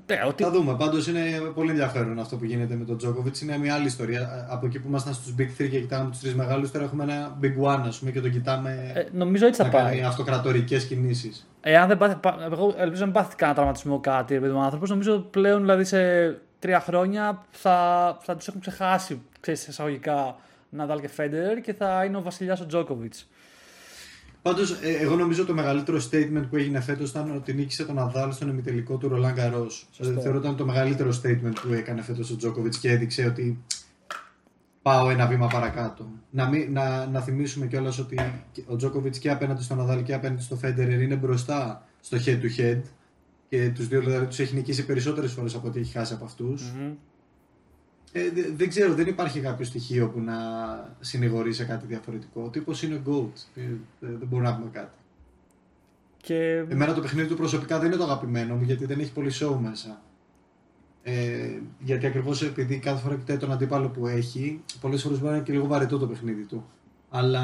ναι, ότι... Θα δούμε. Πάντως είναι πολύ ενδιαφέρον αυτό που γίνεται με τον Τζόκοβιτ. Είναι μια άλλη ιστορία. Από εκεί που ήμασταν στους Big 3 και κοιτάμε τους τρεις μεγάλου, τώρα έχουμε ένα Big One, ας πούμε, και τον κοιτάμε. Ε, νομίζω έτσι θα πάει. Κάνει αυτοκρατορικές κινήσεις. Εάν δεν πάθει, εγώ ελπίζω να μην πάθει κανένα τραυματισμό κάτι, επειδή ο άνθρωπος, νομίζω πλέον δηλαδή σε τρία χρόνια θα, θα τους έχουν ξεχάσει, ξέρεις, εισαγωγικά, Ναδάλ και Φέντερ και θα είναι ο βασιλιάς ο Τζόκοβιτς. Πάντως, ε, εγώ νομίζω το μεγαλύτερο statement που έγινε φέτος ήταν ότι νίκησε τον Αδάλ στον εμιτελικό του Ρολάν Καρό. Δηλαδή, θεωρώ ότι ήταν το μεγαλύτερο statement που έκανε φέτος ο Τζόκοβιτς και έδειξε ότι πάω ένα βήμα παρακάτω. Να, μην, να, να θυμίσουμε κιόλας ότι ο Τζόκοβιτς και απέναντι στον Αδάλ και απέναντι στο Φέντερερ είναι μπροστά στο head to head. Και τους δύο δηλαδή τους έχει νικήσει περισσότερες φορές από ό,τι έχει χάσει από ε, δεν ξέρω, δεν υπάρχει κάποιο στοιχείο που να συνηγορεί σε κάτι διαφορετικό. Ο τύπος είναι GOAT. Ε, δεν μπορούμε να πούμε κάτι. Και... Εμένα το παιχνίδι του προσωπικά δεν είναι το αγαπημένο μου γιατί δεν έχει πολύ show μέσα. Ε, γιατί ακριβώς επειδή κάθε φορά κοιτάει τον αντίπαλο που έχει, πολλές φορές μπορεί να είναι και λίγο βαρετό το παιχνίδι του. Αλλά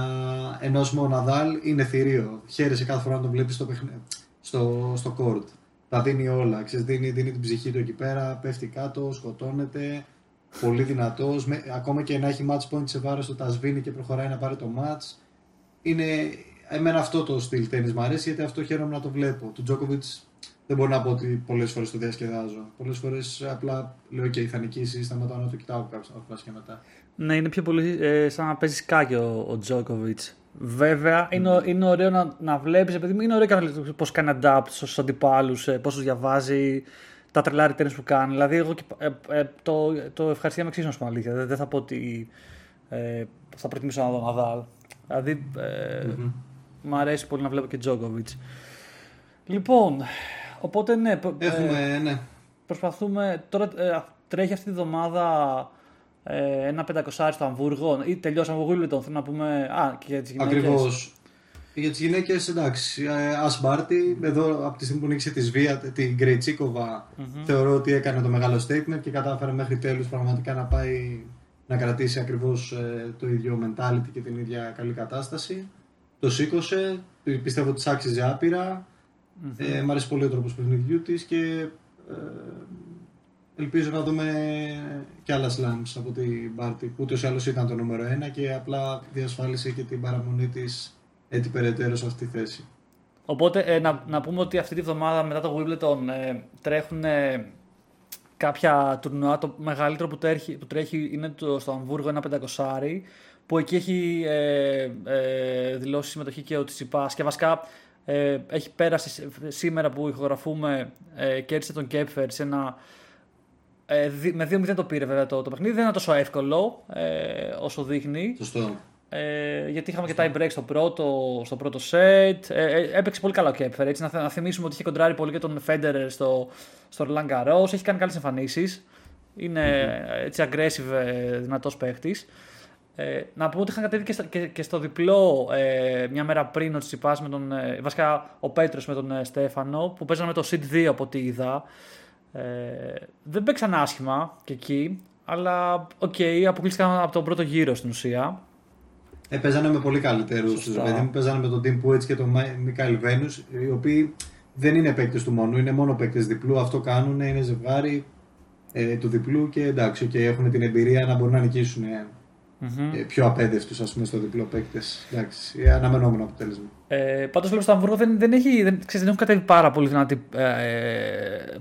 ενώ ο Ναδάλ είναι θηρίο. Χαίρεσαι κάθε φορά να τον βλέπεις στο, παιχνίδι, στο, στο court. Τα δίνει όλα. Ξέρεις, δίνει, δίνει την ψυχή του εκεί πέρα, πέφτει κάτω, σκοτώνεται πολύ δυνατός. Ακόμα και να έχει match point σε βάρος του, τα σβήνει και προχωράει να πάρει το match. Είναι, εμένα αυτό το στυλ τέννη μου αρέσει γιατί αυτό χαίρομαι να το βλέπω. Του Τζόκοβιτ δεν μπορώ να πω ότι πολλές φορές το διασκεδάζω. Πολλές φορές απλά λέω: OK, θα νικήσει, σταματάω να το κοιτάω κάποια και μετά. Ναι, είναι πιο πολύ ε, σαν να παίζεις σκάκι ο, ο Τζόκοβιτ. Βέβαια, mm. είναι, είναι ωραίο να, να βλέπεις, επειδή είναι ωραίο πώς κάνει adapt στου αντιπάλου, ε, πώς τους διαβάζει, τα τρελά returns που κάνει. Δηλαδή, εγώ ε, ε, το, το ευχαριστία με εξίσου, αλήθεια. Δεν, δεν, θα πω ότι ε, θα προτιμήσω να δω Ναδάλ. Δηλαδή, ε, mm-hmm. μου αρέσει πολύ να βλέπω και Τζόκοβιτ. Λοιπόν, οπότε ναι. Έχουμε, ε, ναι. Προσπαθούμε. Τώρα ε, τρέχει αυτή τη βδομάδα ε, ένα 500 στο Αμβούργο ή τελειώσαμε από Wimbledon. Θέλω να πούμε. Α, και για τις γυναίκες. Ακριβώς. Για τις γυναίκες, εντάξει. Α Μπάρτι, εδώ από τη στιγμή που νίκησε τη Σβία, την γκρειτσικοβα θεωρώ ότι έκανε το μεγάλο statement και κατάφερε μέχρι τέλους πραγματικά να πάει να κρατήσει ακριβώς ε, το ίδιο mentality και την ίδια καλή κατάσταση. Το σήκωσε, πιστεύω ότι άξιζε άπειρα. Mm-hmm. Ε, μ' αρέσει πολύ ο τρόπος παιχνιδιού της και ε, ελπίζω να δούμε και άλλα slams από την Μπάρτι που ούτως ή άλλως ήταν το νούμερο ένα και απλά διασφάλισε και την παραμονή της έτσι περαιτέρω σε αυτή τη θέση. Οπότε ε, να, να πούμε ότι αυτή τη βδομάδα μετά το Wimbledon ε, τρέχουν ε, κάποια τουρνουά. Το μεγαλύτερο που τρέχει, που τρέχει είναι το, στο Αμβούργο, ένα πεντακοσάρι, που εκεί έχει ε, ε, δηλώσει συμμετοχή και ο Τσιπάς και βασικά ε, έχει πέρασει σήμερα που ηχογραφούμε ε, κέρδισε τον Κέπφερ σε ένα ε, με 2-0 το πήρε βέβαια το, το παιχνίδι. Δεν είναι τόσο εύκολο ε, όσο δείχνει. Σωστό. Ε, γιατί είχαμε και tie break στο πρώτο, στο πρώτο set. Ε, ε, έπαιξε πολύ καλά ο Κέπφερ. Έτσι, να, να θυμίσουμε ότι είχε κοντράρει πολύ και τον Φέντερερ στο, στο Roland Garros. Έχει κάνει καλές εμφανίσεις. Είναι mm-hmm. έτσι aggressive, ε, δυνατός παίχτης. Ε, να πούμε ότι είχαν κατέβει και, στο, και, και στο διπλό ε, μια μέρα πριν ο Τσιτσιπάς με τον. Ε, βασικά ο Πέτρος με τον ε, Στέφανο που παίζανε με το Seed 2 από ό,τι είδα. Ε, δεν παίξαν άσχημα και εκεί, αλλά οκ, okay, αποκλείστηκαν από τον πρώτο γύρο στην ουσία. Ε, παίζανε με πολύ καλύτερους. Δηλαδή, παίζανε με τον Tim Puets και τον Μικάιλ Βένους, οι οποίοι δεν είναι παίκτες του μόνο, είναι μόνο παίκτες διπλού. Αυτό κάνουν, είναι ζευγάρι ε, του διπλού και εντάξει, και έχουν την εμπειρία να μπορούν να νικήσουν ε, mm-hmm. ε, πιο απέδευτου στο διπλό παίκτες. Εντάξει, ε, αναμενόμενο αποτέλεσμα. Ε, Πάντως βλέπω στο Αμβούργο δεν, δεν, έχει, δεν, ξέρεις, δεν έχουν κατέβει πάρα πολύ δυνατή, ε,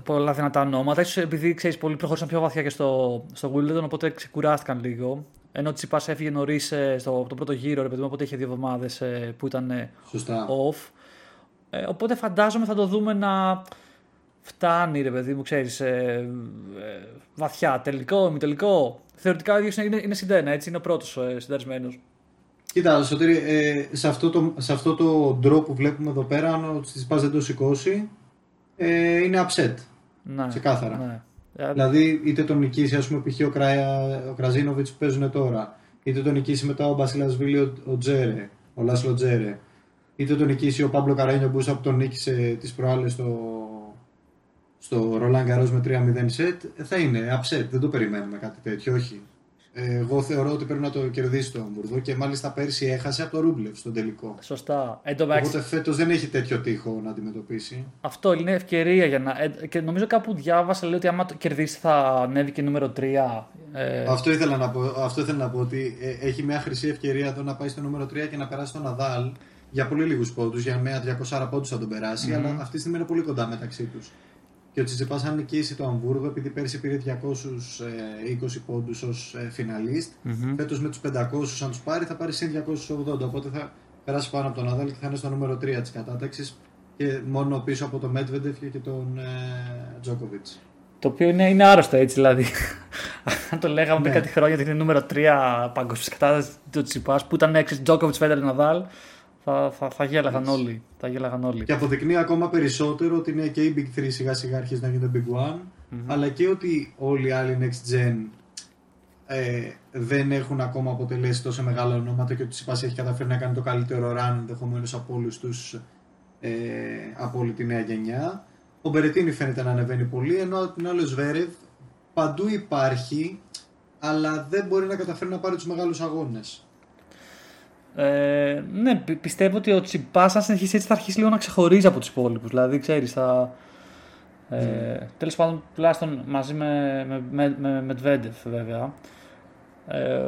πολλά δυνατά ονόματα. σω επειδή ξέρεις, πολλοί προχώρησαν πιο βαθιά και στο, στο Wimbledon, οπότε ξεκουράστηκαν λίγο. Ενώ ο Τσιπάς έφυγε νωρίς ε, στο το πρώτο γύρο, ρε παιδί μου, οπότε είχε δύο εβδομάδες ε, που ήταν ε, off. Ε, οπότε φαντάζομαι θα το δούμε να φτάνει, ρε παιδί μου, ξέρεις, ε, ε, βαθιά. Τελικό, μη τελικό. Θεωρητικά είναι, είναι, είναι συντένα, έτσι, είναι ο πρώτος ε, συνταρισμένος. Κοίτα, Σωτήρη, ε, σε, αυτό το, σε αυτό το draw που βλέπουμε εδώ πέρα, αν ο Τσιτσιπάς δεν το σηκώσει, ε, είναι upset. Ναι, Ξεκάθαρα. Ναι. Ε, Δηλαδή, είτε τον νικήσει, ας πούμε, π.χ. ο, Κραια, ο Κραζίνοβιτς που παίζουν τώρα, είτε τον νικήσει μετά ο Μπασιλασβίλη ο, ο Τζέρε, ο Λάσλο Τζέρε, είτε τον νικήσει ο Πάμπλο Καρένιο Μπούσα που τον νίκησε τις προάλλες στο, στο Ρολάν Γκαρό με 3-0 σετ, θα είναι upset. Δεν το περιμένουμε κάτι τέτοιο, όχι. Ε, Εγώ θεωρώ ότι πρέπει να το κερδίσει το Hamburgo και μάλιστα πέρσι έχασε από το Ρούμπλεφ στον τελικό. Σωστά. Εν τω μεταξύ, Οπότε φέτος δεν έχει τέτοιο τείχο να αντιμετωπίσει. αυτό είναι ευκαιρία για να. ε, Και νομίζω κάπου διάβασα λέει ότι άμα το κερδίσει θα ανέβει και νούμερο 3. Ε, Αυτό ήθελα να πω, αυτό ήθελα να πω ότι ε, έχει μια χρυσή ευκαιρία εδώ να πάει στο νούμερο 3 και να περάσει τον Ναδάλ για πολύ λίγους πόντους. Για μια 200 πόντους θα τον περασει αλλά αυτή τη στιγμή είναι πολύ κοντά μεταξύ τους. Και ο Τσιτσιπάς, αν νικήσει το Αμβούργο, επειδή πέρσι πήρε 220 πόντους ως φιναλίστ, φέτος με τους 500, αν τους πάρει, θα πάρει συν 280. Οπότε θα περάσει πάνω από τον Ναδάλ και θα είναι στο νούμερο 3 της κατάταξης και μόνο πίσω από τον Μέτβεντεφ και τον Τζόκοβιτς. Το οποίο είναι, είναι άρρωστο έτσι δηλαδή. <laughs> Αν το λέγαμε πριν Ναι. κάτι χρόνια ότι είναι νούμερο 3 παγκοσμίω κατάσταση του Τσιπάς που ήταν 6 Τζόκοβιτς Φέντερ Ναδάλ, θα, θα, θα γέλαγαν όλοι. Θα γέλαγαν όλοι. Και αποδεικνύει ακόμα περισσότερο ότι είναι και οι Big 3 σιγά σιγά αρχίζουν να γίνονται Big One, αλλά και ότι όλοι οι άλλοι Next Gen ε, δεν έχουν ακόμα αποτελέσει τόσο μεγάλα ονόματα και ότι ο Τσιπάς έχει καταφέρει να κάνει το καλύτερο run ενδεχομένως από όλους τους ε, από όλη τη νέα γενιά. Ο Μπερετίνη φαίνεται να ανεβαίνει πολύ, ενώ απ' την άλλη ο Σβέρευ παντού υπάρχει, αλλά δεν μπορεί να καταφέρει να πάρει τους μεγάλους αγώνες. Ε, ναι, πι- πιστεύω ότι ο Τσιπά, αν συνεχίσει έτσι, θα αρχίσει λίγο να ξεχωρίζει από τους υπόλοιπους. Δηλαδή, ξέρεις, θα. Ε, Τέλος πάντων, τουλάχιστον μαζί με, με, με, με Μετβέντεφ, βέβαια. Ε,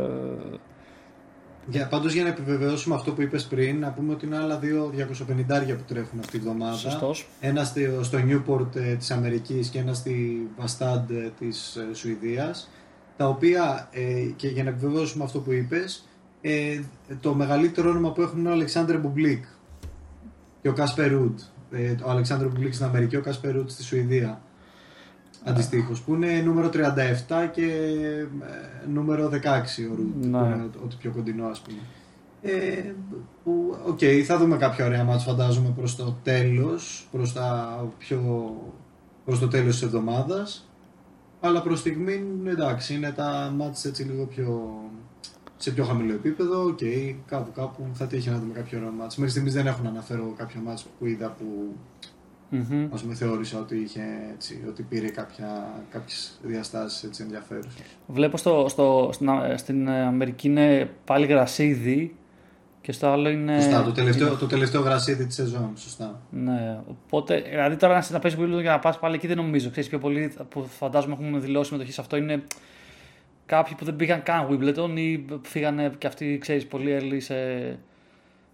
Για, πάντως για να επιβεβαιώσουμε αυτό που είπες πριν, να πούμε ότι είναι άλλα δύο 250 που τρέχουν αυτή τη βδομάδα. Σωστός. Ένα στο, στο Newport ε, της Αμερικής και ένα στη Bastad ε, της ε, Σουηδίας. Τα οποία, ε, και για να επιβεβαιώσουμε αυτό που είπες, ε, το μεγαλύτερο όνομα που έχουν είναι ο Αλεξάνδρ Μπουμπλίκ και ο Κάσπερ Ρουντ. Ε, ο Αλεξάνδρ Μπουμπλίκ στην Αμερική, ο Κάσπερ Ρουντ στη Σουηδία. Αντιστοίχως, που είναι νούμερο 37 και ε, νούμερο 16 ο Ρουντ, Ναι. που είναι ό,τι πιο κοντινό ας πούμε. Ε, που, οκ, θα δούμε κάποια ωραία ματς φαντάζομαι προς το τέλος, προς, τα πιο, προς το τέλος της εβδομάδας. Αλλά προς στιγμή, εντάξει, είναι τα ματς έτσι λίγο πιο, σε πιο χαμηλό επίπεδο. Οκ, κάπου κάπου θα τύχει να δούμε κάποιο ωραίο μάτς. Μέχρι στιγμής δεν έχω να αναφέρω κάποια μάτς που είδα που μμμ. ας πούμε θεώρησα ότι, είχε, έτσι, ότι πήρε κάποια, κάποιες διαστάσεις έτσι, ενδιαφέρουσες. Βλέπω στο, στο, στην, Α- στην Αμερική είναι πάλι γρασίδι και στο άλλο είναι. Σωστά, το τελευταίο, το τελευταίο γρασίδι της σεζόν, σωστά. Ναι, οπότε δηλαδή τώρα να, να παίζει Wimbledon για να πας πάλι εκεί δεν νομίζω. Ξέρεις, πιο πολλοί που φαντάζομαι έχουν δηλώσει συμμετοχή σε αυτό είναι κάποιοι που δεν πήγαν καν Wimbledon ή φύγανε και αυτοί ξέρεις, πολύ early σε...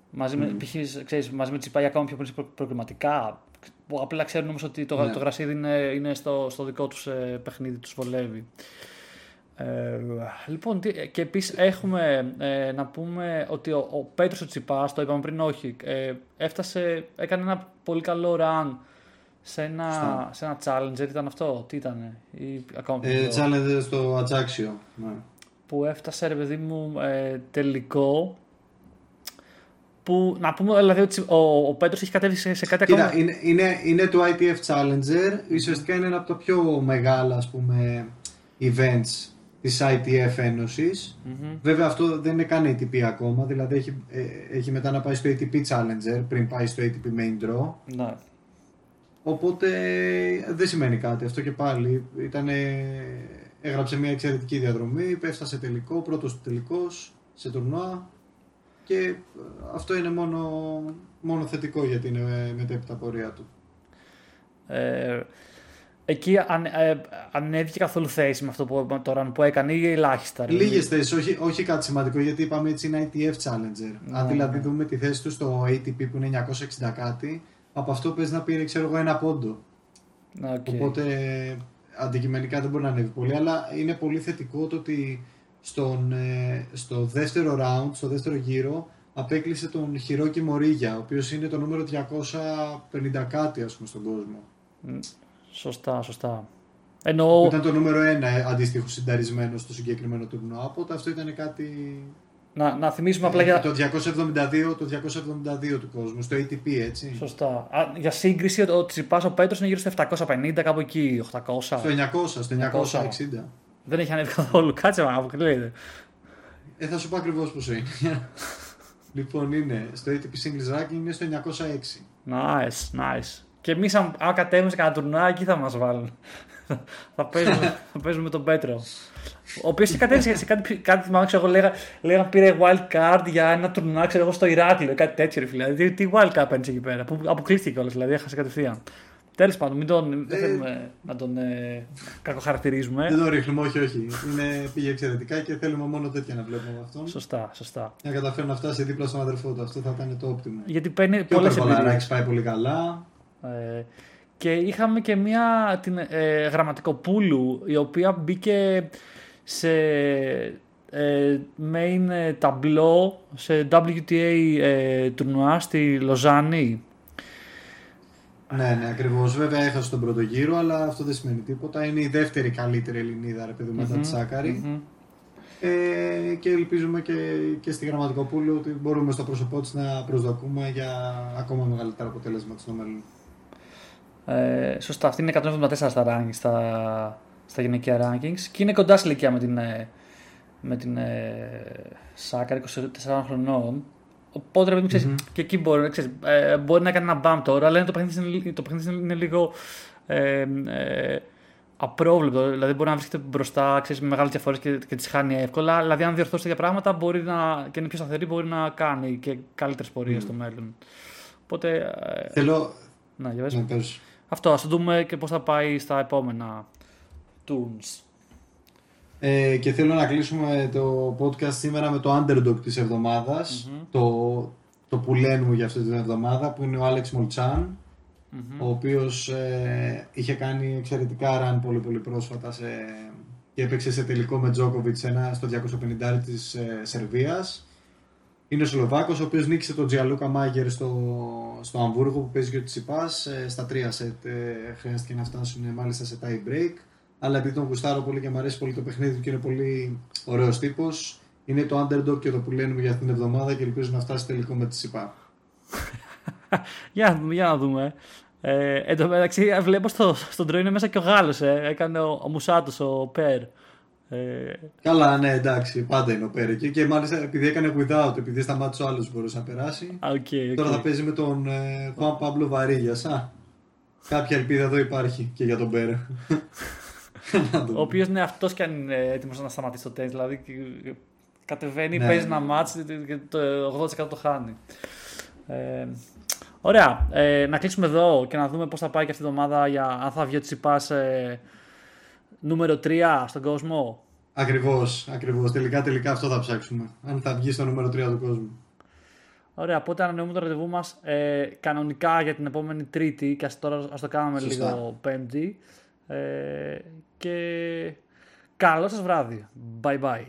μαζί, με, π.χ., ξέρεις, μαζί με Τσιπάγια ακόμα πιο πολύ σε προ- προκριματικά. Που απλά ξέρουν όμως ότι το, Ναι. το γρασίδι είναι, είναι στο, στο δικό τους ε, παιχνίδι, τους βολεύει. Ε, λοιπόν, τι- και επίσης έχουμε ε, να πούμε ότι ο, ο Πέτρος ο Τσιπάς, το είπαμε πριν όχι, ε, έφτασε, έκανε ένα πολύ καλό run σε ένα, Σωστά. σε ένα challenger, ήταν αυτό, τι ήταν, ή ακόμα πιο Ε, πιο- Challenge στο Ατζάξιο. Ναι. που έφτασε ρε παιδί μου ε, τελικό που να πούμε δηλαδή ότι ο, ο Πέτρος έχει κατέβει σε, σε κάτι Κοίτα, ακόμα είναι, είναι, είναι το ITF Challenger. Ουσιαστικά είναι ένα από τα πιο μεγάλα ας πούμε, events της ITF ενωσης Βέβαια αυτό δεν είναι καν ATP ακόμα, δηλαδή έχει, ε, έχει μετά να πάει στο ATP Challenger πριν πάει στο ATP Main Draw. ναι. Οπότε δεν σημαίνει κάτι. Αυτό και πάλι ήταν, έγραψε μια εξαιρετική διαδρομή, έφτασε τελικό, πρώτος τελικός σε τουρνουά και ε, αυτό είναι μόνο, μόνο θετικό για την ε, μετέπειτα πορεία του. Ε, εκεί αν, ε, ανέβηκε καθόλου θέση με αυτό που, με το run που έκανε ή ελάχιστα. ρε; Λίγες θέσεις, όχι, όχι κάτι σημαντικό, γιατί είπαμε έτσι είναι ITF Challenger. Αν Ναι, δηλαδή ναι. δούμε τη θέση του στο ATP που είναι 960 κάτι, από αυτό παίζει να πήρε ξέρω εγώ ένα πόντο. Ναι, οκ. Οπότε αντικειμενικά δεν μπορεί να ανέβει πολύ, αλλά είναι πολύ θετικό το ότι στον, ε, στο δεύτερο round, στο δεύτερο γύρο, απέκλεισε τον Χιρόκι Μορίγια, ο οποίος είναι το νούμερο 250 κάτι ας πούμε στον κόσμο. Μ, Σωστά, σωστά. Εννοώ, Ήταν το νούμερο ένα ε, αντίστοιχο σινταρισμένο στο συγκεκριμένο τουρνουά, οπότε αυτό ήταν κάτι να, να θυμίσουμε απλά για. Το 272, το 272 του κόσμου, στο ATP έτσι. Σωστά. Α, για σύγκριση, ο Τσιπάς ο Πέτρος είναι γύρω στο 750, κάπου εκεί, 800. Στο 900, στο 960. Δεν έχει ανέβει καθόλου. Κάτσε μα, αποκλείεται. Ε, θα σου πω ακριβώς πόσο είναι. <laughs> λοιπόν, είναι στο ATP Singles Ranking είναι στο 906. Nice, nice. Και εμείς, αν, αν κατέβουμε σε κανένα τουρνουά, εκεί θα μας βάλουν. Θα, παίζουμε, θα παίζουμε με τον Πέτρο. Ο οποίος κατέβησε σε κάτι, κάτι θυμάμαι, ξέρω εγώ, λέγα, λέγα πήρε wild card για ένα τουρνουά, ξέρω εγώ, στο Ηράκλειο, κάτι τέτοιο, ρε φίλε. Δηλαδή, τι wild card παίρνεις εκεί πέρα, που αποκλείστηκε όλα, δηλαδή έχασε κατευθείαν. Τέλος πάντων, μην τον, δεν θέλουμε να τον ε, κακοχαρακτηρίζουμε. Δεν το ρίχνουμε, όχι, όχι. Είναι, πήγε εξαιρετικά και θέλουμε μόνο τέτοια να βλέπουμε από αυτόν. Σωστά, σωστά. Για να καταφέρει να φτάσει δίπλα στον αδερφό του. Αυτό θα ήταν το όπτιμο. Γιατί παίρνει Και πολλές ο Περβολαράκης πάει πολύ καλά. Ε, και είχαμε και μια την, ε, γραμματικοπούλου η οποία μπήκε σε ε, main ε, ταμπλό σε WTA ε, τουρνουά στη Λοζάνη. Ναι, ναι, ακριβώς. Βέβαια έχασε τον πρώτο γύρο, αλλά αυτό δεν σημαίνει τίποτα. Είναι η δεύτερη καλύτερη Ελληνίδα, ρε παιδί, μετά τη σακαρη Μμμ. Ε, και ελπίζουμε και, και στη Γραμματικοπούλου ότι μπορούμε στο πρόσωπό της να προσδοκούμε για ακόμα μεγαλύτερα αποτέλεσμα στο μέλλον. Ε, σωστά, αυτή είναι 174 στα, ranking, στα, στα γυναικεία rankings και είναι κοντά σε ηλικία με την, ε, με την ε, Σάκα, 24 χρονών. Οπότε ρε παιδί μου, ξέρεις, και εκεί μπορεί, ξέρεις, ε, μπορεί να κάνει ένα μπαμ τώρα, αλλά είναι το παιχνίδι, της είναι, το παιχνίδι της είναι λίγο ε, ε, απρόβλεπτο. Δηλαδή μπορεί να βρίσκεται μπροστά ξέρεις, με μεγάλες διαφορές και, και τις χάνει εύκολα. Δηλαδή, αν διορθώσει τέτοια πράγματα μπορεί να, και είναι πιο σταθερή, μπορεί να κάνει και καλύτερες πορείες στο μέλλον. Οπότε. Ε, Θέλω. να, για πες. Να πες. Αυτό, ας το δούμε και πώς θα πάει στα επόμενα tunes. Ε, και θέλω να κλείσουμε το podcast σήμερα με το underdog της εβδομαδας το, το πουλέν μου για αυτή την εβδομάδα που είναι ο Άλεξ Μολτσάν ο οποίος ε, είχε κάνει εξαιρετικά run πολύ πολύ πρόσφατα σε, και έπαιξε σε τελικό με Τζόκοβιτς ένα στο 250 της ε, Σερβίας είναι ο Σλοβάκος ο οποίος νίκησε τον Τζιαλούκα Μάγερ στο, στο Αμβούργο που παίζει και ο Τσιπάς ε, στα τρία σετ ε, χρειάστηκε να φτάσουν ε, μάλιστα σε tie break αλλά επειδή τον γουστάρω πολύ και μου αρέσει πολύ το παιχνίδι του και είναι πολύ ωραίος τύπος είναι το underdog και το που λένε μου για αυτήν την εβδομάδα και ελπίζω να φτάσει τελικό με τη ΣΥΠΑ. <laughs> για, να δούμε, για να δούμε. Ε, εν τω μεταξύ, βλέπω στο, στον τρό είναι μέσα και ο Γάλλος, ε. έκανε ο, ο Μουσάτος, ο Περ. Ε, Καλά, ναι, εντάξει, πάντα είναι ο Πέρε. Και, και μάλιστα επειδή έκανε withdraw, επειδή σταμάτησε ο άλλος μπορούσε να περάσει. α, οκ, οκ. Τώρα θα παίζει με τον ε, Juan Pablo Varillas. Α, κάποια ελπίδα εδώ υπάρχει και για τον Πέρε. <laughs> Να Ο δούμε. οποίος είναι αυτός και αν είναι έτοιμος να σταματήσει το τένις. Δηλαδή και- κατεβαίνει, Ναι. παίζει ένα ματς και το 80% το χάνει. Ε, ωραία. Ε, να κλείσουμε εδώ και να δούμε πώς θα πάει και αυτή η εβδομάδα για αν θα βγει ο Τσιτσιπάς ε, νούμερο 3 στον κόσμο. Ακριβώς, ακριβώς. Τελικά, τελικά αυτό θα ψάξουμε. Αν θα βγει στο νούμερο 3 του κόσμου. Ωραία, οπότε ανανεούμε το ραντεβού μας ε, κανονικά για την επόμενη Τρίτη και ας, τώρα ας το κάνουμε Σωστά. λίγο Πέμπτη. Ε, και καλό σας βράδυ. Bye bye.